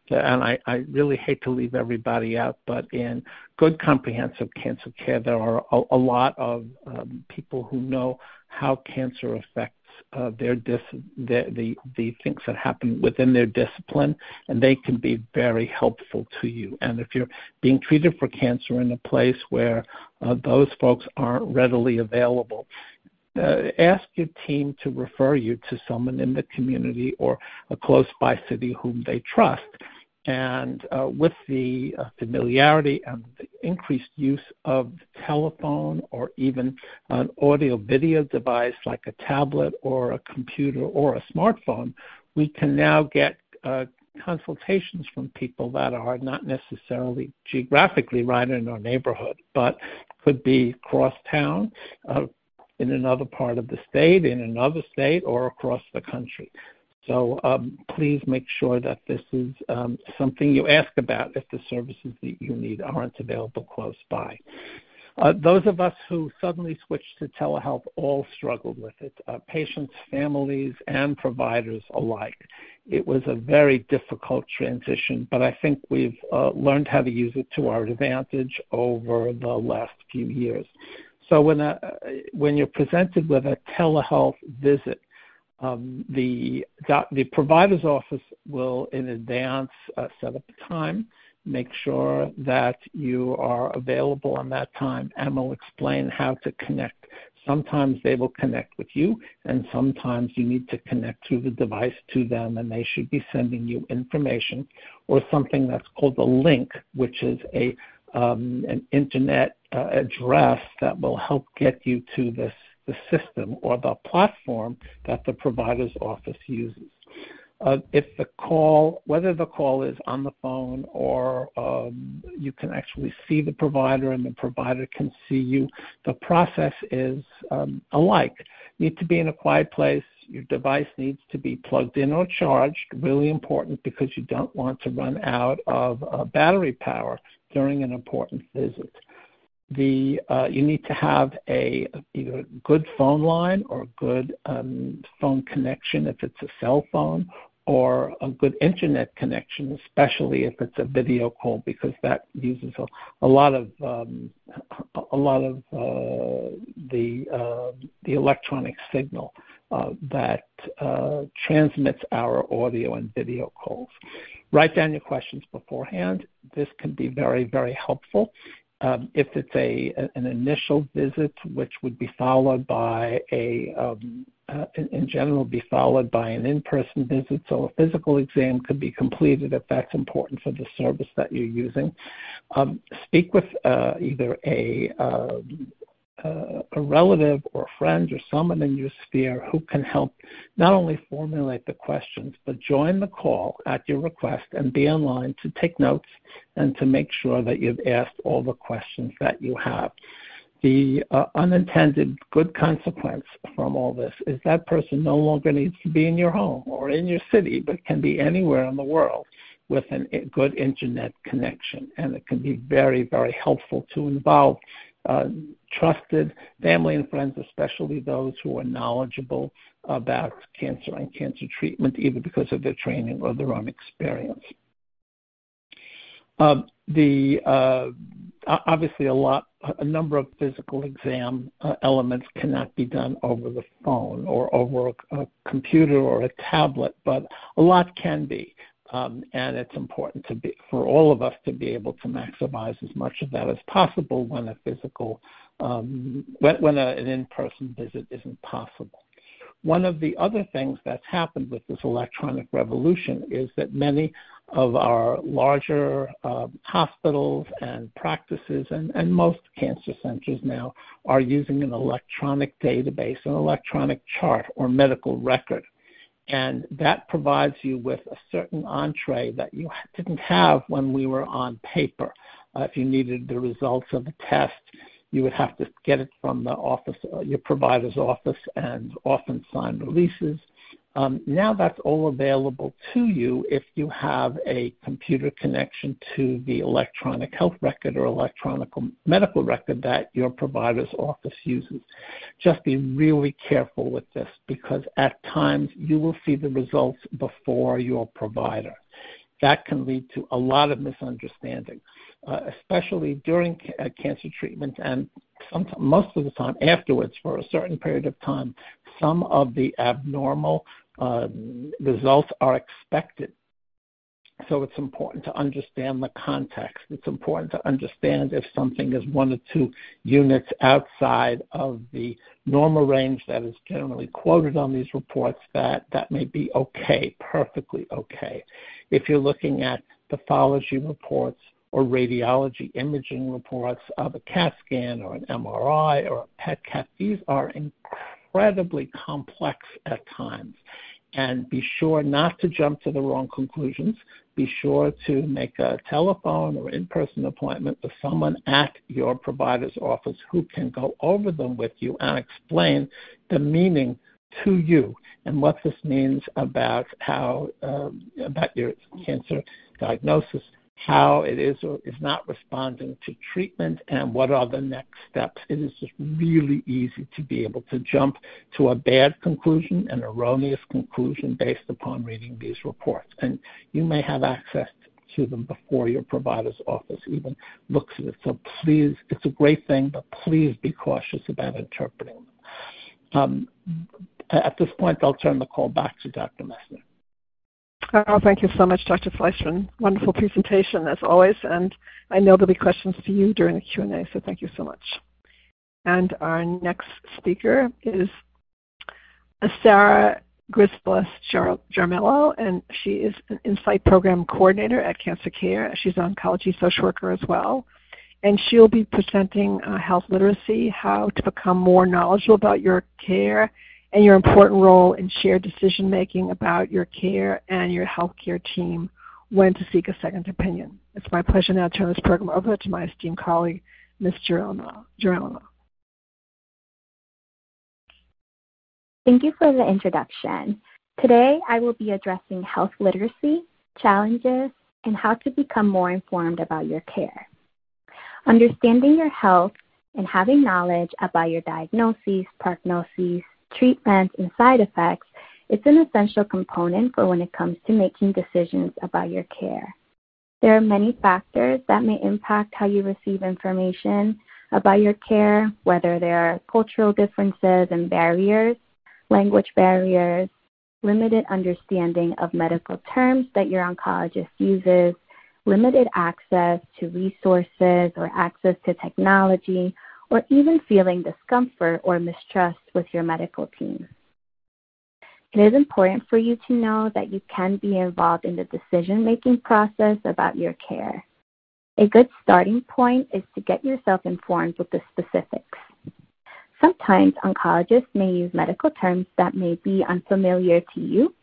and I, I really hate to leave everybody out, but in good comprehensive cancer care, there are a, a lot of um, people who know how cancer affects uh, their dis- the, the the things that happen within their discipline, and they can be very helpful to you. And if you're being treated for cancer in a place where uh, those folks aren't readily available, ask your team to refer you to someone in the community or a close by city whom they trust. And uh, with the uh, familiarity and the increased use of the telephone or even an audio video device like a tablet or a computer or a smartphone, we can now get uh, consultations from people that are not necessarily geographically right in our neighborhood, but could be cross town, uh, in another part of the state, in another state, or across the country. So um, please make sure that this is um, something you ask about if the services that you need aren't available close by. Uh, those of us who suddenly switched to telehealth all struggled with it, uh, patients, families, and providers alike. It was a very difficult transition, but I think we've uh, learned how to use it to our advantage over the last few years. So when, a, when you're presented with a telehealth visit, um, the, the provider's office will in advance uh, set up a time, make sure that you are available on that time, and will explain how to connect. Sometimes they will connect with you, and sometimes you need to connect through the device to them, and they should be sending you information or something that's called a link, which is a um, an internet uh, address that will help get you to this the system or the platform that the provider's office uses. Uh, if the call, whether the call is on the phone or um, you can actually see the provider and the provider can see you, the process is um, alike. You need to be in a quiet place. Your device needs to be plugged in or charged, really important because you don't want to run out of uh, battery power during an important visit. the uh, you need to have a either a good phone line or good um, phone connection if it's a cell phone, or a good internet connection, especially if it's a video call, because that uses a, a lot of um, a lot of uh, the uh, the electronic signal uh, that uh, transmits our audio and video calls. Write down your questions beforehand. This can be very very helpful. Um, if it's a an initial visit, which would be followed by a um, uh, in, in, general be followed by an in-person visit. So a physical exam could be completed if that's important for the service that you're using. Um, speak with uh, either a uh, uh, a relative or a friend or someone in your sphere who can help not only formulate the questions, but join the call at your request and be online to take notes and to make sure that you've asked all the questions that you have. The uh, unintended good consequence from all this is that person no longer needs to be in your home or in your city, but can be anywhere in the world with a good internet connection. And it can be very, very helpful to involve trusted family and friends, especially those who are knowledgeable about cancer and cancer treatment, either because of their training or their own experience. Um, the uh, obviously a lot, a number of physical exam uh, elements cannot be done over the phone or over a, a computer or a tablet, but a lot can be. Um, and it's important for all of us to be able to maximize as much of that as possible when a physical um, when, an in-person visit isn't possible. One of the other things that's happened with this electronic revolution is that many of our larger uh, hospitals and practices and most cancer centers now are using an electronic database, an electronic chart or medical record and that provides you with a certain entree that you didn't have when we were on paper. Uh, if you needed the results of a test, you would have to get it from the office, uh, your provider's office, and often sign releases. Um, now that's all available to you if you have a computer connection to the electronic health record or electronic medical record that your provider's office uses. Just be really careful with this because at times you will see the results before your provider. That can lead to a lot of misunderstanding, uh, especially during uh, cancer treatment and most of the time afterwards for a certain period of time. Some of the abnormal Uh, results are expected. So it's important to understand the context. It's important to understand if something is one or two units outside of the normal range that is generally quoted on these reports, that, that may be okay, perfectly okay. If you're looking at pathology reports or radiology imaging reports of a CAT scan or an MRI or a PET CAT, these are incredibly complex at times. And be sure not to jump to the wrong conclusions. Be sure to make a telephone or in person appointment with someone at your provider's office who can go over them with you and explain the meaning to you and what this means about how um, about your cancer diagnosis how it is or is not responding to treatment, and what are the next steps. It is just really easy to be able to jump to a bad conclusion, an erroneous conclusion based upon reading these reports. And you may have access to them before your provider's office even looks at it. So please, it's a great thing, but please be cautious about interpreting them. Um, at this point, I'll turn the call back to Dr. Messner. Oh, thank you so much, Dr. Fleischman. Wonderful presentation as always, and I know there'll be questions for you during the Q&A, so thank you so much. And our next speaker is Sarah Grisblas Jaramillo, and she is an Insight Program Coordinator at Cancer Care. She's an oncology social worker as well. And she'll be presenting uh, health literacy, how to become more knowledgeable about your care and your important role in shared decision making about your care and your healthcare team when to seek a second opinion. It's my pleasure now to turn this program over to my esteemed colleague, Ms. Geronimo. Thank you for the introduction. Today I will be addressing health literacy, challenges, and how to become more informed about your care. Understanding your health and having knowledge about your diagnoses, prognoses, treatments, and side effects it's an essential component for when it comes to making decisions about your care. There are many factors that may impact how you receive information about your care, whether there are cultural differences and barriers, language barriers, limited understanding of medical terms that your oncologist uses, limited access to resources or access to technology, or even feeling discomfort or mistrust with your medical team. It is important for you to know that you can be involved in the decision making process about your care. A good starting point is to get yourself informed with the specifics. Sometimes oncologists may use medical terms that may be unfamiliar to you.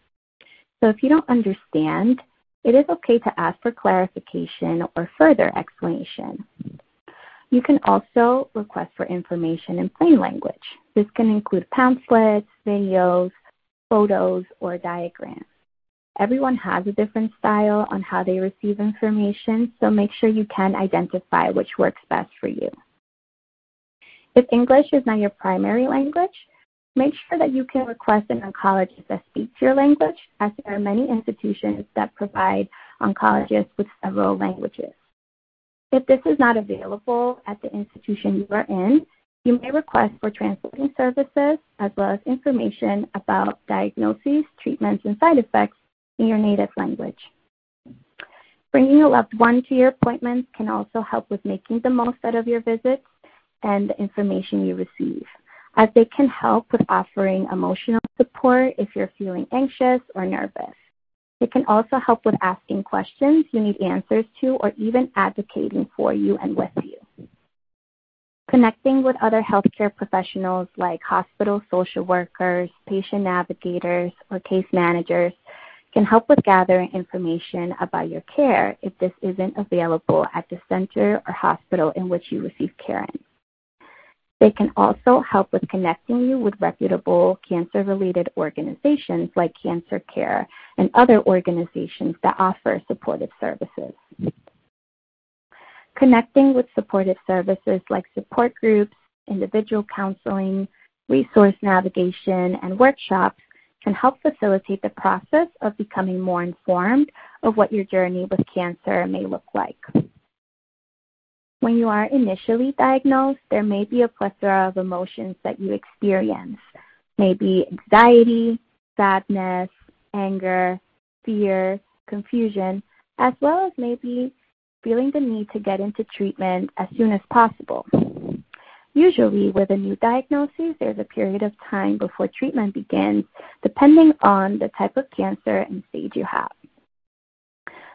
So if you don't understand, it is okay to ask for clarification or further explanation. You can also request for information in plain language. This can include pamphlets, videos, photos, or diagrams. Everyone has a different style on how they receive information, so make sure you can identify which works best for you. If English is not your primary language, make sure that you can request an oncologist that speaks your language, as there are many institutions that provide oncologists with several languages. If this is not available at the institution you are in, you may request for translating services as well as information about diagnoses, treatments, and side effects in your native language. Bringing a loved one to your appointments can also help with making the most out of your visits and the information you receive, as they can help with offering emotional support if you're feeling anxious or nervous. It can also help with asking questions you need answers to or even advocating for you and with you. Connecting with other healthcare professionals like hospital social workers, patient navigators, or case managers can help with gathering information about your care if this isn't available at the center or hospital in which you receive care in. They can also help with connecting you with reputable cancer related organizations like Cancer Care and other organizations that offer supportive services. Connecting with supportive services like support groups, individual counseling, resource navigation, and workshops can help facilitate the process of becoming more informed of what your journey with cancer may look like. When you are initially diagnosed, there may be a plethora of emotions that you experience. Maybe anxiety, sadness, anger, fear, confusion, as well as maybe feeling the need to get into treatment as soon as possible. Usually, with a new diagnosis, there's a period of time before treatment begins, depending on the type of cancer and stage you have.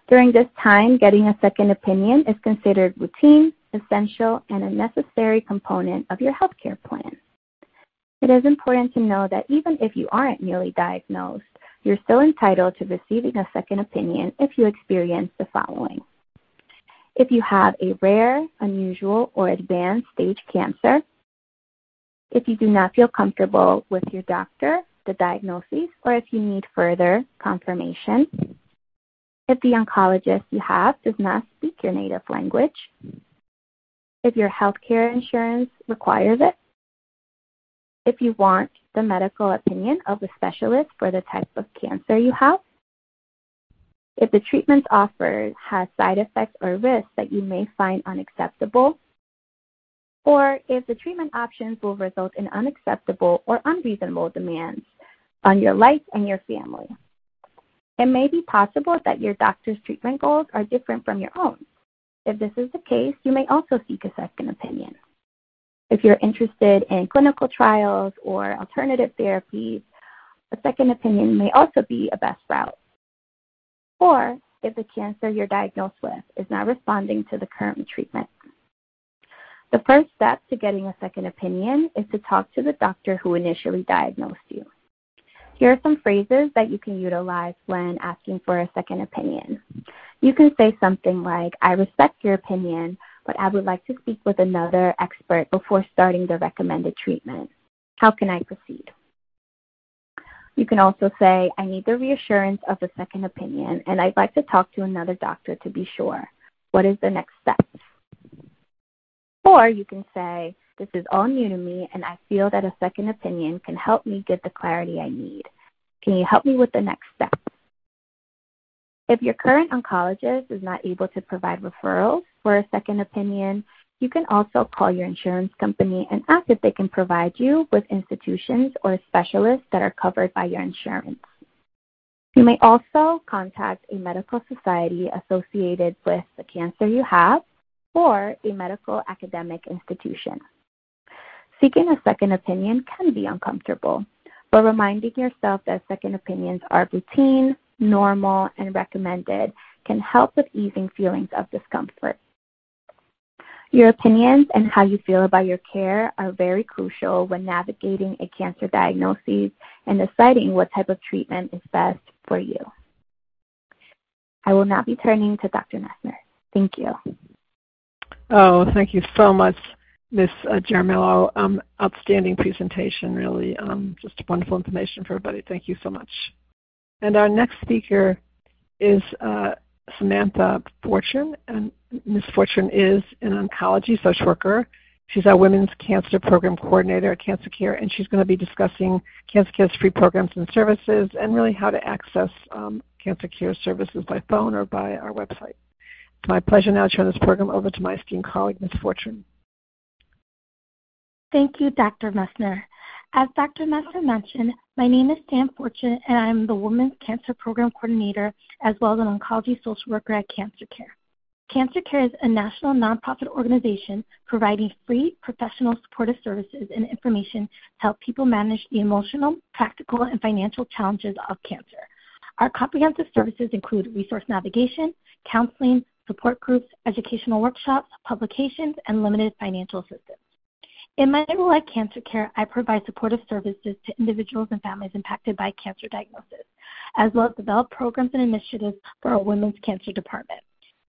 During this time, getting a second opinion is considered routine, essential, and a necessary component of your healthcare plan. It is important to know that even if you aren't newly diagnosed, you're still entitled to receiving a second opinion if you experience the following. If you have a rare, unusual, or advanced stage cancer, if you do not feel comfortable with your doctor, the diagnosis, or if you need further confirmation, if the oncologist you have does not speak your native language, if your health care insurance requires it, if you want the medical opinion of a specialist for the type of cancer you have, if the treatment offered has side effects or risks that you may find unacceptable, or if the treatment options will result in unacceptable or unreasonable demands on your life and your family. It may be possible that your doctor's treatment goals are different from your own. If this is the case, you may also seek a second opinion. If you're interested in clinical trials or alternative therapies, a second opinion may also be a best route. Or if the cancer you're diagnosed with is not responding to the current treatment. The first step to getting a second opinion is to talk to the doctor who initially diagnosed you. Here are some phrases that you can utilize when asking for a second opinion. You can say something like, I respect your opinion, but I would like to speak with another expert before starting the recommended treatment. How can I proceed? You can also say, I need the reassurance of a second opinion, and I'd like to talk to another doctor to be sure. What is the next step? Or you can say, This is all new to me, and I feel that a second opinion can help me get the clarity I need. Can you help me with the next step? If your current oncologist is not able to provide referrals for a second opinion, you can also call your insurance company and ask if they can provide you with institutions or specialists that are covered by your insurance. You may also contact a medical society associated with the cancer you have or a medical academic institution. Seeking a second opinion can be uncomfortable, but reminding yourself that second opinions are routine, normal, and recommended can help with easing feelings of discomfort. Your opinions and how you feel about your care are very crucial when navigating a cancer diagnosis and deciding what type of treatment is best for you. I will now be turning to Dr. Messner. Thank you. Oh, thank you so much, Ms. Uh, Jaramillo. Um, outstanding presentation, really. Um, just wonderful information for everybody. Thank you so much. And our next speaker is uh, Samantha Fortune, and Ms. Fortune is an oncology social worker. She's our Women's Cancer Program Coordinator at Cancer Care, and she's going to be discussing Cancer Care's free programs and services and really how to access um, Cancer Care services by phone or by our website. It's my pleasure now to turn this program over to my esteemed colleague, Ms. Fortune. Thank you, Dr. Messner. As Dr. Messner mentioned, my name is Sam Fortune, and I'm the Women's Cancer Program Coordinator as well as an oncology social worker at Cancer Care. Cancer Care is a national nonprofit organization providing free professional supportive services and information to help people manage the emotional, practical, and financial challenges of cancer. Our comprehensive services include resource navigation, counseling, support groups, educational workshops, publications, and limited financial assistance. In my role at Cancer Care, I provide supportive services to individuals and families impacted by cancer diagnosis, as well as develop programs and initiatives for our women's cancer department.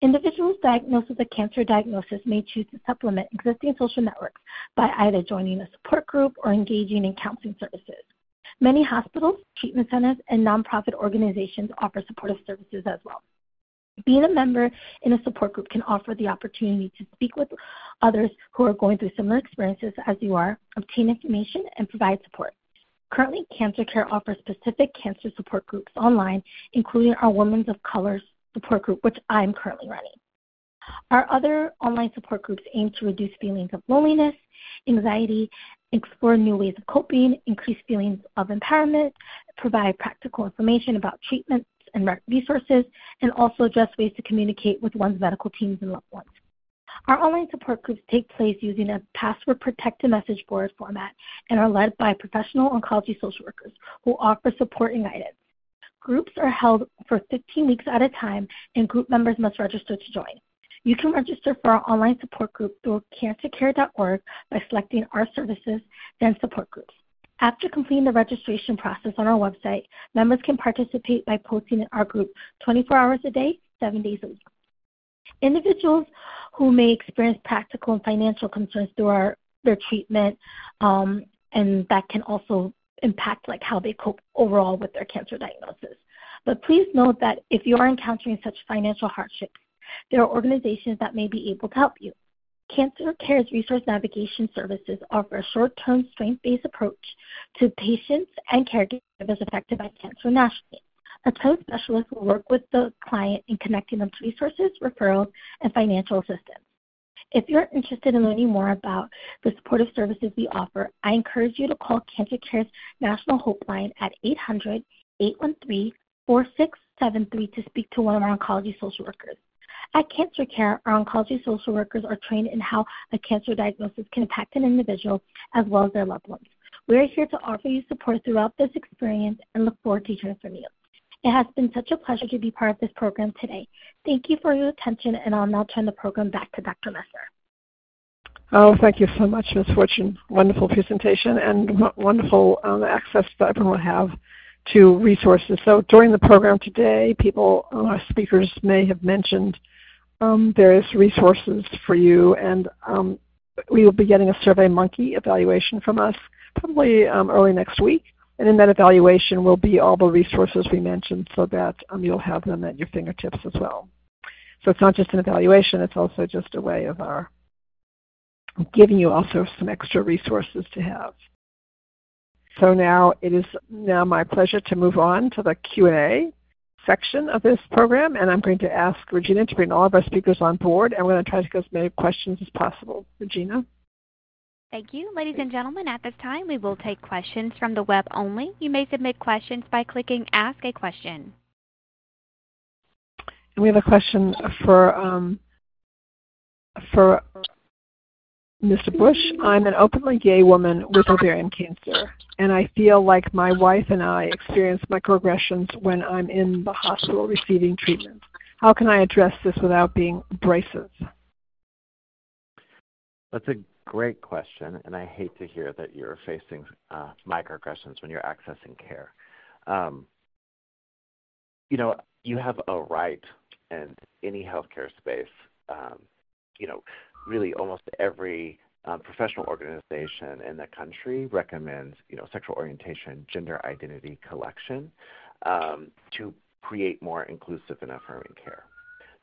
Individuals diagnosed with a cancer diagnosis may choose to supplement existing social networks by either joining a support group or engaging in counseling services. Many hospitals, treatment centers, and nonprofit organizations offer supportive services as well. Being a member in a support group can offer the opportunity to speak with others who are going through similar experiences as you are, obtain information, and provide support. Currently, Cancer Care offers specific cancer support groups online, including our Women's of Color support group, which I'm currently running. Our other online support groups aim to reduce feelings of loneliness, anxiety, explore new ways of coping, increase feelings of empowerment, provide practical information about treatments and resources, and also address ways to communicate with one's medical teams and loved ones. Our online support groups take place using a password protected message board format and are led by professional oncology social workers who offer support and guidance. Groups are held for 15 weeks at a time, and group members must register to join. You can register for our online support group through cancercare.org by selecting our services, then support groups. After completing the registration process on our website, members can participate by posting in our group 24 hours a day, 7 days a week. Individuals who may experience practical and financial concerns through our, their treatment, um, and that can also impact like how they cope overall with their cancer diagnosis. But please note that if you are encountering such financial hardships, there are organizations that may be able to help you. Cancer Care's Resource Navigation Services offer a short-term strength-based approach to patients and caregivers affected by cancer nationally. A TOE specialist will work with the client in connecting them to resources, referrals, and financial assistance. If you're interested in learning more about the supportive services we offer, I encourage you to call Cancer Care's National Hope Line at 800 813 4673 to speak to one of our oncology social workers. At Cancer Care, our oncology social workers are trained in how a cancer diagnosis can impact an individual as well as their loved ones. We are here to offer you support throughout this experience and look forward to hearing from you. It has been such a pleasure to be part of this program today. Thank you for your attention, and I'll now turn the program back to Dr. Messner. Oh, thank you so much, Ms. Fortune. Wonderful presentation and wonderful um, access that everyone will have to resources. So during the program today, people, uh, speakers may have mentioned um, various resources for you, and um, we will be getting a SurveyMonkey evaluation from us probably um, early next week. And in that evaluation will be all the resources we mentioned so that um, you'll have them at your fingertips as well. So it's not just an evaluation, it's also just a way of our giving you also some extra resources to have. So now it is now my pleasure to move on to the Q&A section of this program, and I'm going to ask Regina to bring all of our speakers on board, and we're going to try to get as many questions as possible. Regina? Thank you. Ladies and gentlemen, at this time we will take questions from the web only. You may submit questions by clicking Ask a Question. And we have a question for um, for Mr. Bush. I'm an openly gay woman with ovarian cancer, and I feel like my wife and I experience microaggressions when I'm in the hospital receiving treatment. How can I address this without being abrasive? That's a great question, and I hate to hear that you're facing uh, microaggressions when you're accessing care. Um, you know, you have a right in any healthcare space. Um, you know, really almost every um, professional organization in the country recommends, you know, sexual orientation, gender identity collection um, to create more inclusive and affirming care.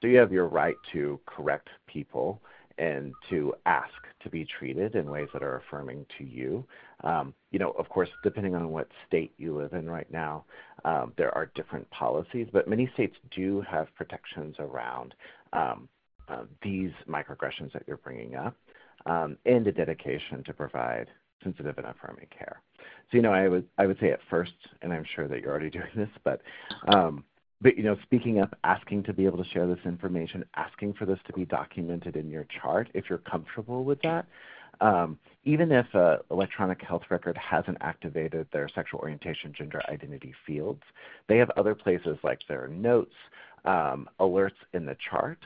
So you have your right to correct people and to ask to be treated in ways that are affirming to you. Um, you know, of course, depending on what state you live in right now, um, there are different policies, but many states do have protections around um, uh, these microaggressions that you're bringing up um, and a dedication to provide sensitive and affirming care. So, you know, I would I would say at first, and I'm sure that you're already doing this, but um, but you know, speaking up, asking to be able to share this information, asking for this to be documented in your chart, if you're comfortable with that. Um, even if an electronic health record hasn't activated their sexual orientation, gender identity fields, they have other places like their notes, um, alerts in the chart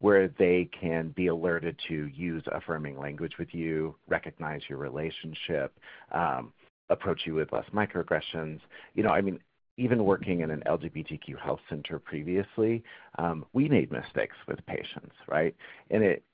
where they can be alerted to use affirming language with you, recognize your relationship, um, approach you with less microaggressions. You know, I mean, even working in an LGBTQ health center previously, um, we made mistakes with patients, right? And it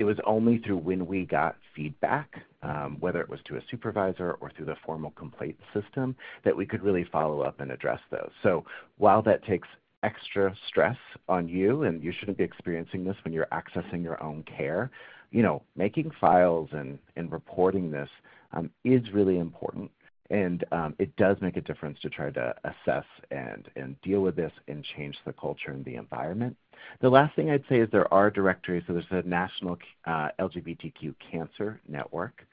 it was only through when we got feedback, um, whether it was to a supervisor or through the formal complaint system, that we could really follow up and address those. So while that takes extra stress on you, and you shouldn't be experiencing this when you're accessing your own care. You know, making files and, and reporting this um, is really important. And um, it does make a difference to try to assess and, and deal with this and change the culture and the environment. The last thing I'd say is there are directories. So there's a national uh, LGBTQ cancer network.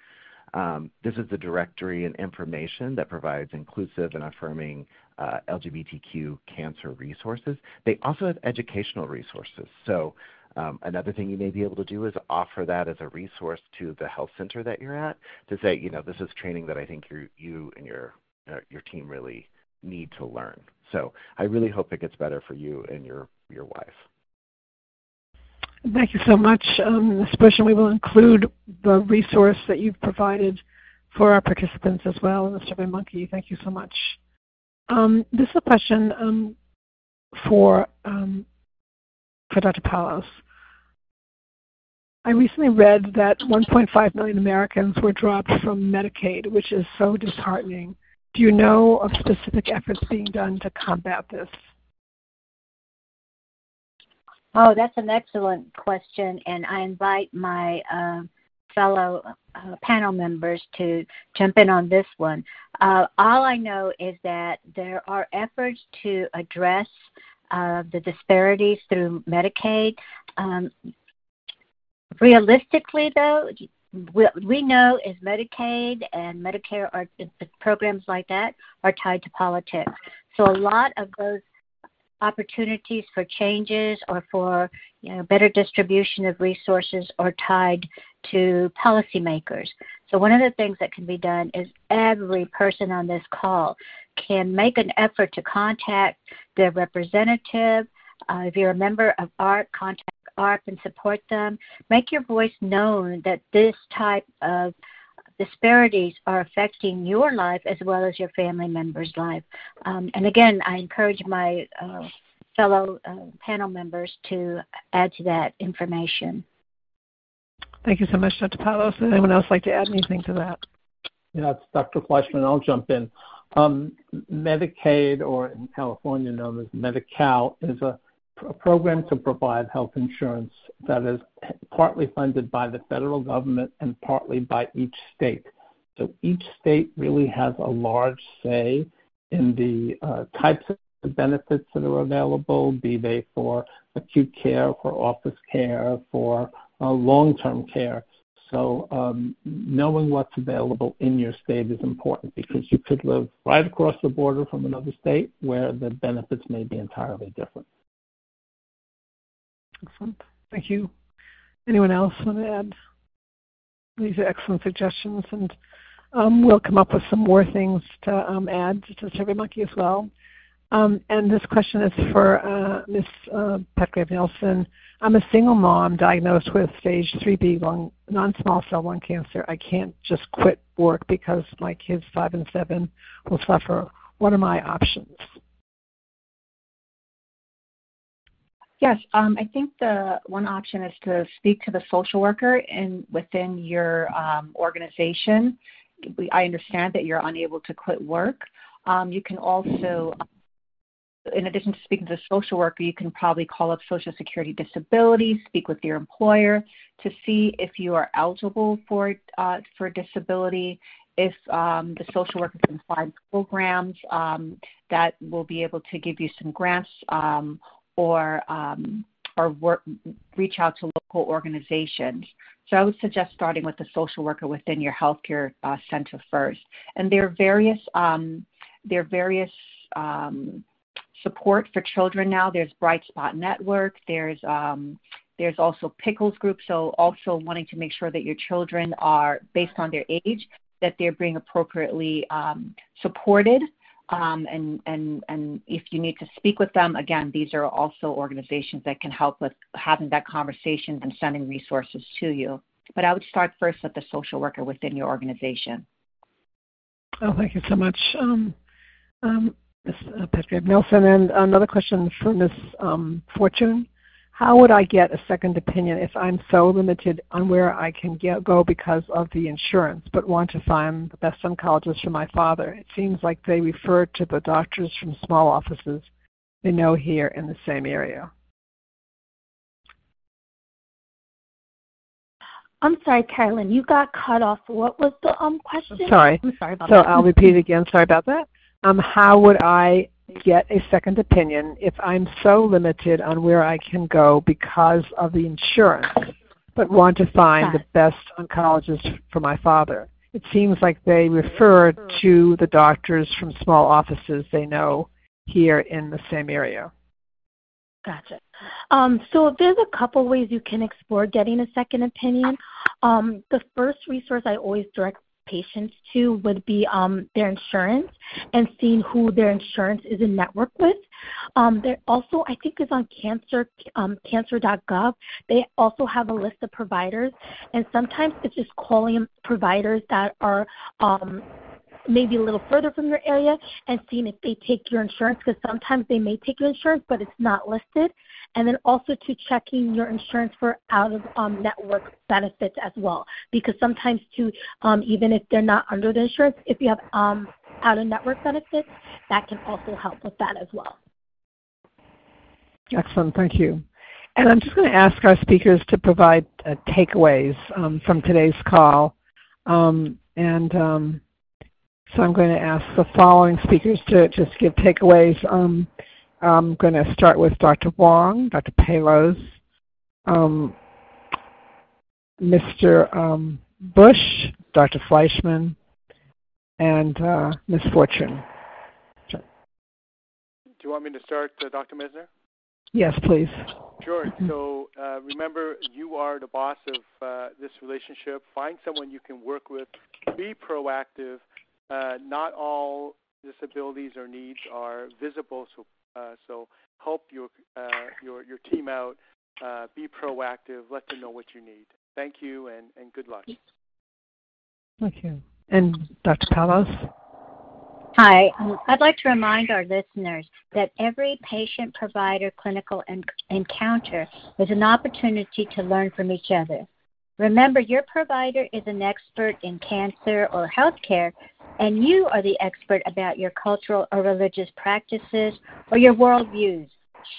Um, this is the directory and information that provides inclusive and affirming uh, LGBTQ cancer resources. They also have educational resources. So um, another thing you may be able to do is offer that as a resource to the health center that you're at to say, you know, this is training that I think you and your uh, your team really need to learn. So I really hope it gets better for you and your your wife. Thank you so much, um, Ms. Bush, we will include the resource that you've provided for our participants as well in the SurveyMonkey. Thank you so much. Um, this is a question um, for um, Dr. Palos. I recently read that 1.5 million Americans were dropped from Medicaid, which is so disheartening. Do you know of specific efforts being done to combat this? Oh, that's an excellent question, and I invite my uh, fellow uh, panel members to jump in on this one. Uh, all I know is that there are efforts to address uh, the disparities through Medicaid. Um, realistically, though, we, we know is Medicaid and Medicare are programs like that are tied to politics. So a lot of those opportunities for changes or for you know, better distribution of resources are tied to policymakers. So one of the things that can be done is every person on this call can make an effort to contact their representative. Uh, if you're a member of AARP, contact AARP and support them. Make your voice known that this type of disparities are affecting your life as well as your family member's life. Um, and again, I encourage my uh, fellow uh, panel members to add to that information. Thank you so much, Dr. Palos. Would anyone else like to add anything to that? Yeah, it's Dr. Fleischman. I'll jump in. Um, Medicaid, or in California known as Medi-Cal, is a a program to provide health insurance that is partly funded by the federal government and partly by each state. So each state really has a large say in the uh, types of benefits that are available, be they for acute care, for office care, for uh, long-term care. So um, knowing what's available in your state is important because you could live right across the border from another state where the benefits may be entirely different. Excellent. Thank you. Anyone else want to add? These are excellent suggestions, and um, we'll come up with some more things to um, add to Survey Monkey as well. Um, and this question is for uh, Ms. Uh, Petgrave Nelson. I'm a single mom diagnosed with stage 3B lung, non-small cell lung cancer. I can't just quit work because my kids, 5 and 7, will suffer. What are my options? Yes, um, I think the one option is to speak to the social worker in within your um, organization. I understand that you're unable to quit work. Um, you can also in addition to speaking to the social worker, you can probably call up Social Security Disability, speak with your employer to see if you are eligible for uh, for disability. If um, the social worker can find programs um, that will be able to give you some grants um, or um, or work, reach out to local organizations. So I would suggest starting with the social worker within your healthcare uh, center first. And there are various um, there are various um, support for children now. There's Bright Spot Network. There's um, there's also Pickles Group. So also wanting to make sure that your children are based on their age that they're being appropriately um, supported. Um, and, if you need to speak with them, again, these are also organizations that can help with having that conversation and sending resources to you. But I would start first with the social worker within your organization. Oh, thank you so much. Um, um, Ms. Uh, Petgrave Nelson. And another question for Ms. Um, Fortune. How would I get a second opinion if I'm so limited on where I can get, go because of the insurance, but want to find the best oncologist for my father? It seems like they refer to the doctors from small offices they know here in the same area. I'm sorry, Carolyn, you got cut off. What was the um question? Sorry. I'm sorry about so that. So I'll repeat it again. Sorry about that um, how would I get a second opinion if I'm so limited on where I can go because of the insurance, but want to find the best oncologist for my father? It seems like they refer to the doctors from small offices they know here in the same area. Gotcha. Um, so there's a couple ways you can explore getting a second opinion. Um, the first resource I always direct patients to would be um, their insurance and seeing who their insurance is in network with. Um, there also, I think, is on cancer um, cancer.gov. They also have a list of providers, and sometimes it's just calling providers that are um, maybe a little further from your area and seeing if they take your insurance because sometimes they may take your insurance but it's not listed. And then also to checking your insurance for out of um, network benefits as well because sometimes too um, even if they're not under the insurance if you have um, out of network benefits that can also help with that as well. Excellent. Thank you. And i'm just going to ask our speakers to provide uh, takeaways um, from today's call. Um, and um, so I'm going to ask the following speakers to just give takeaways. Um, I'm going to start with Dr. Wong, Dr. Palos, um, Mr. Um, Bush, Dr. Fleischman, and uh, Ms. Fortune. Do you want me to start, uh, Dr. Messner? Yes, please. Sure. So uh, remember, you are the boss of uh, this relationship. Find someone you can work with. Be proactive uh, not all disabilities or needs are visible. So, uh, so help your uh, your your team out. Uh, be proactive. Let them know what you need. Thank you, and, and good luck. Thank you. And Dr. Palos. Hi. Um, I'd like to remind our listeners that every patient provider clinical en- encounter is an opportunity to learn from each other. Remember, your provider is an expert in cancer or healthcare, and you are the expert about your cultural or religious practices or your worldviews.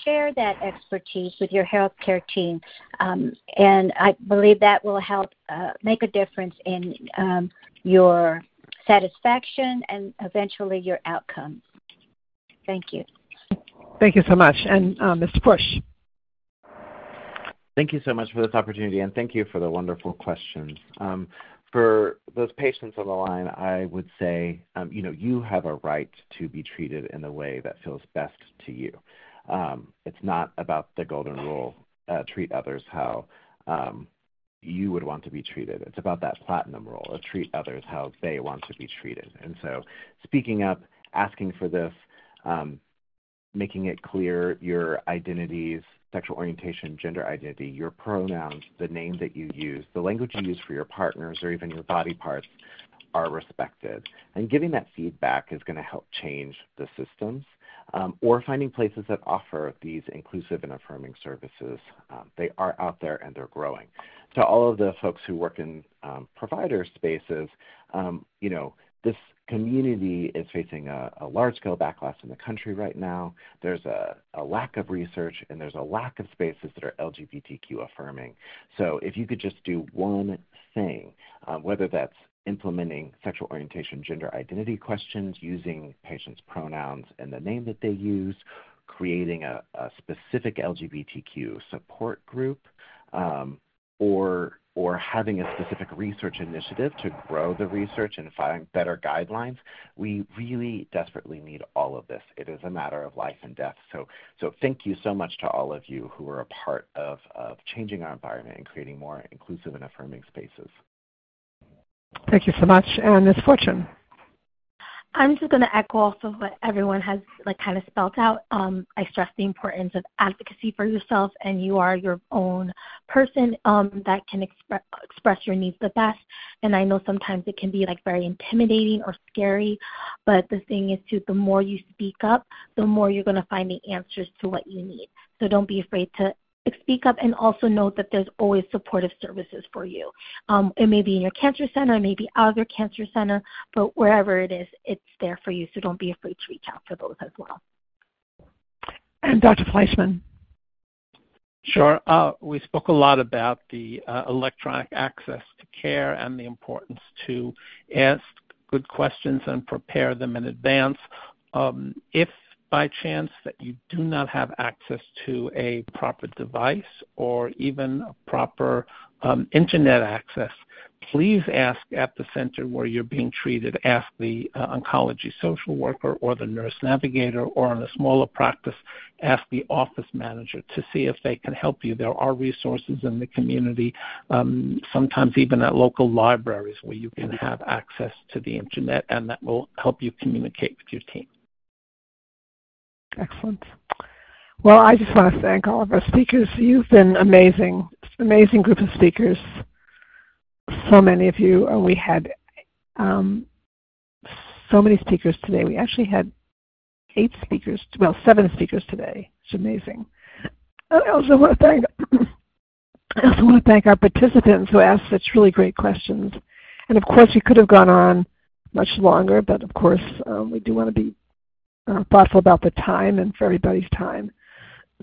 share that expertise with your healthcare team, um, and I believe that will help uh, make a difference in um, your satisfaction and eventually your outcomes. Thank you. Thank you so much. And uh, Mr. Bush. Thank you so much for this opportunity, and thank you for the wonderful questions. Um, for those patients on the line, I would say, um, you know, you have a right to be treated in the way that feels best to you. Um, it's not about the golden rule, uh, treat others how you would want to be treated. It's about that platinum rule of treat others how they want to be treated. And so speaking up, asking for this, making it clear your identities, sexual orientation, gender identity, your pronouns, the name that you use, the language you use for your partners, or even your body parts are respected. And giving that feedback is going to help change the systems. Um, or finding places that offer these inclusive and affirming services. Um, they are out there and they're growing. To all of the folks who work in um, provider spaces, um, you know, this community is facing a, a large-scale backlash in the country right now. There's a, a, lack of research and there's a lack of spaces that are LGBTQ affirming. So if you could just do one thing, um, whether that's implementing sexual orientation, gender identity questions, using patients' pronouns and the name that they use, creating a, a specific LGBTQ support group, um, or or having a specific research initiative to grow the research and find better guidelines. We really desperately need all of this. It is a matter of life and death. So, so thank you so much to all of you who are a part of, of changing our environment and creating more inclusive and affirming spaces. Thank you so much. And Ms. Fortune. I'm just going to echo off of what everyone has like kind of spelled out. Um, I stress the importance of advocacy for yourself, and you are your own person um, that can expre- express your needs the best. And I know sometimes it can be like very intimidating or scary, but the thing is, too, the more you speak up, the more you're going to find the answers to what you need. So don't be afraid to speak up and also know that there's always supportive services for you. Um, it may be in your cancer center, it may be out of your cancer center, but wherever it is, it's there for you. So don't be afraid to reach out for those as well. And Dr. Fleischman. Sure. Uh, we spoke a lot about the uh, electronic access to care and the importance to ask good questions and prepare them in advance. Um, if by chance that you do not have access to a proper device or even a proper um, internet access, please ask at the center where you're being treated, ask the uh, oncology social worker or the nurse navigator, or in a smaller practice, ask the office manager to see if they can help you. There are resources in the community, um, sometimes even at local libraries, where you can have access to the internet, and that will help you communicate with your team. Excellent. Well, I just want to thank all of our speakers. You've been amazing, amazing group of speakers. So many of you. Uh, we had um, so many speakers today. We actually had eight speakers, well, seven speakers today. It's amazing. I also want to thank I also want to thank our participants who asked such really great questions. And of course, we could have gone on much longer, but of course, um, we do want to be uh, thoughtful about the time and for everybody's time.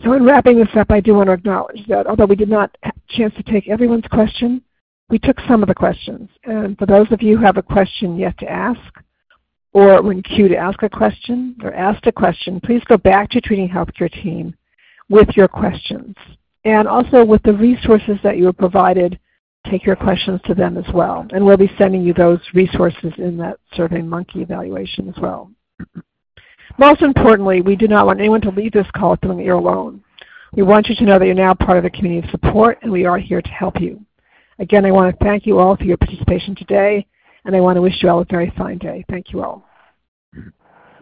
So in wrapping this up, I do want to acknowledge that although we did not have a chance to take everyone's question, we took some of the questions. And for those of you who have a question yet to ask, or when queued to ask a question or asked a question, please go back to treating healthcare team with your questions. And also with the resources that you were provided, take your questions to them as well. And we'll be sending you those resources in that SurveyMonkey evaluation as well. Most importantly, we do not want anyone to leave this call feeling you're alone. We want you to know that you're now part of the community of support, and we are here to help you. Again, I want to thank you all for your participation today, and I want to wish you all a very fine day. Thank you all.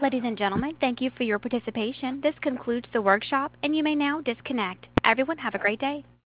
Ladies and gentlemen, thank you for your participation. This concludes the workshop, and you may now disconnect. Everyone have a great day.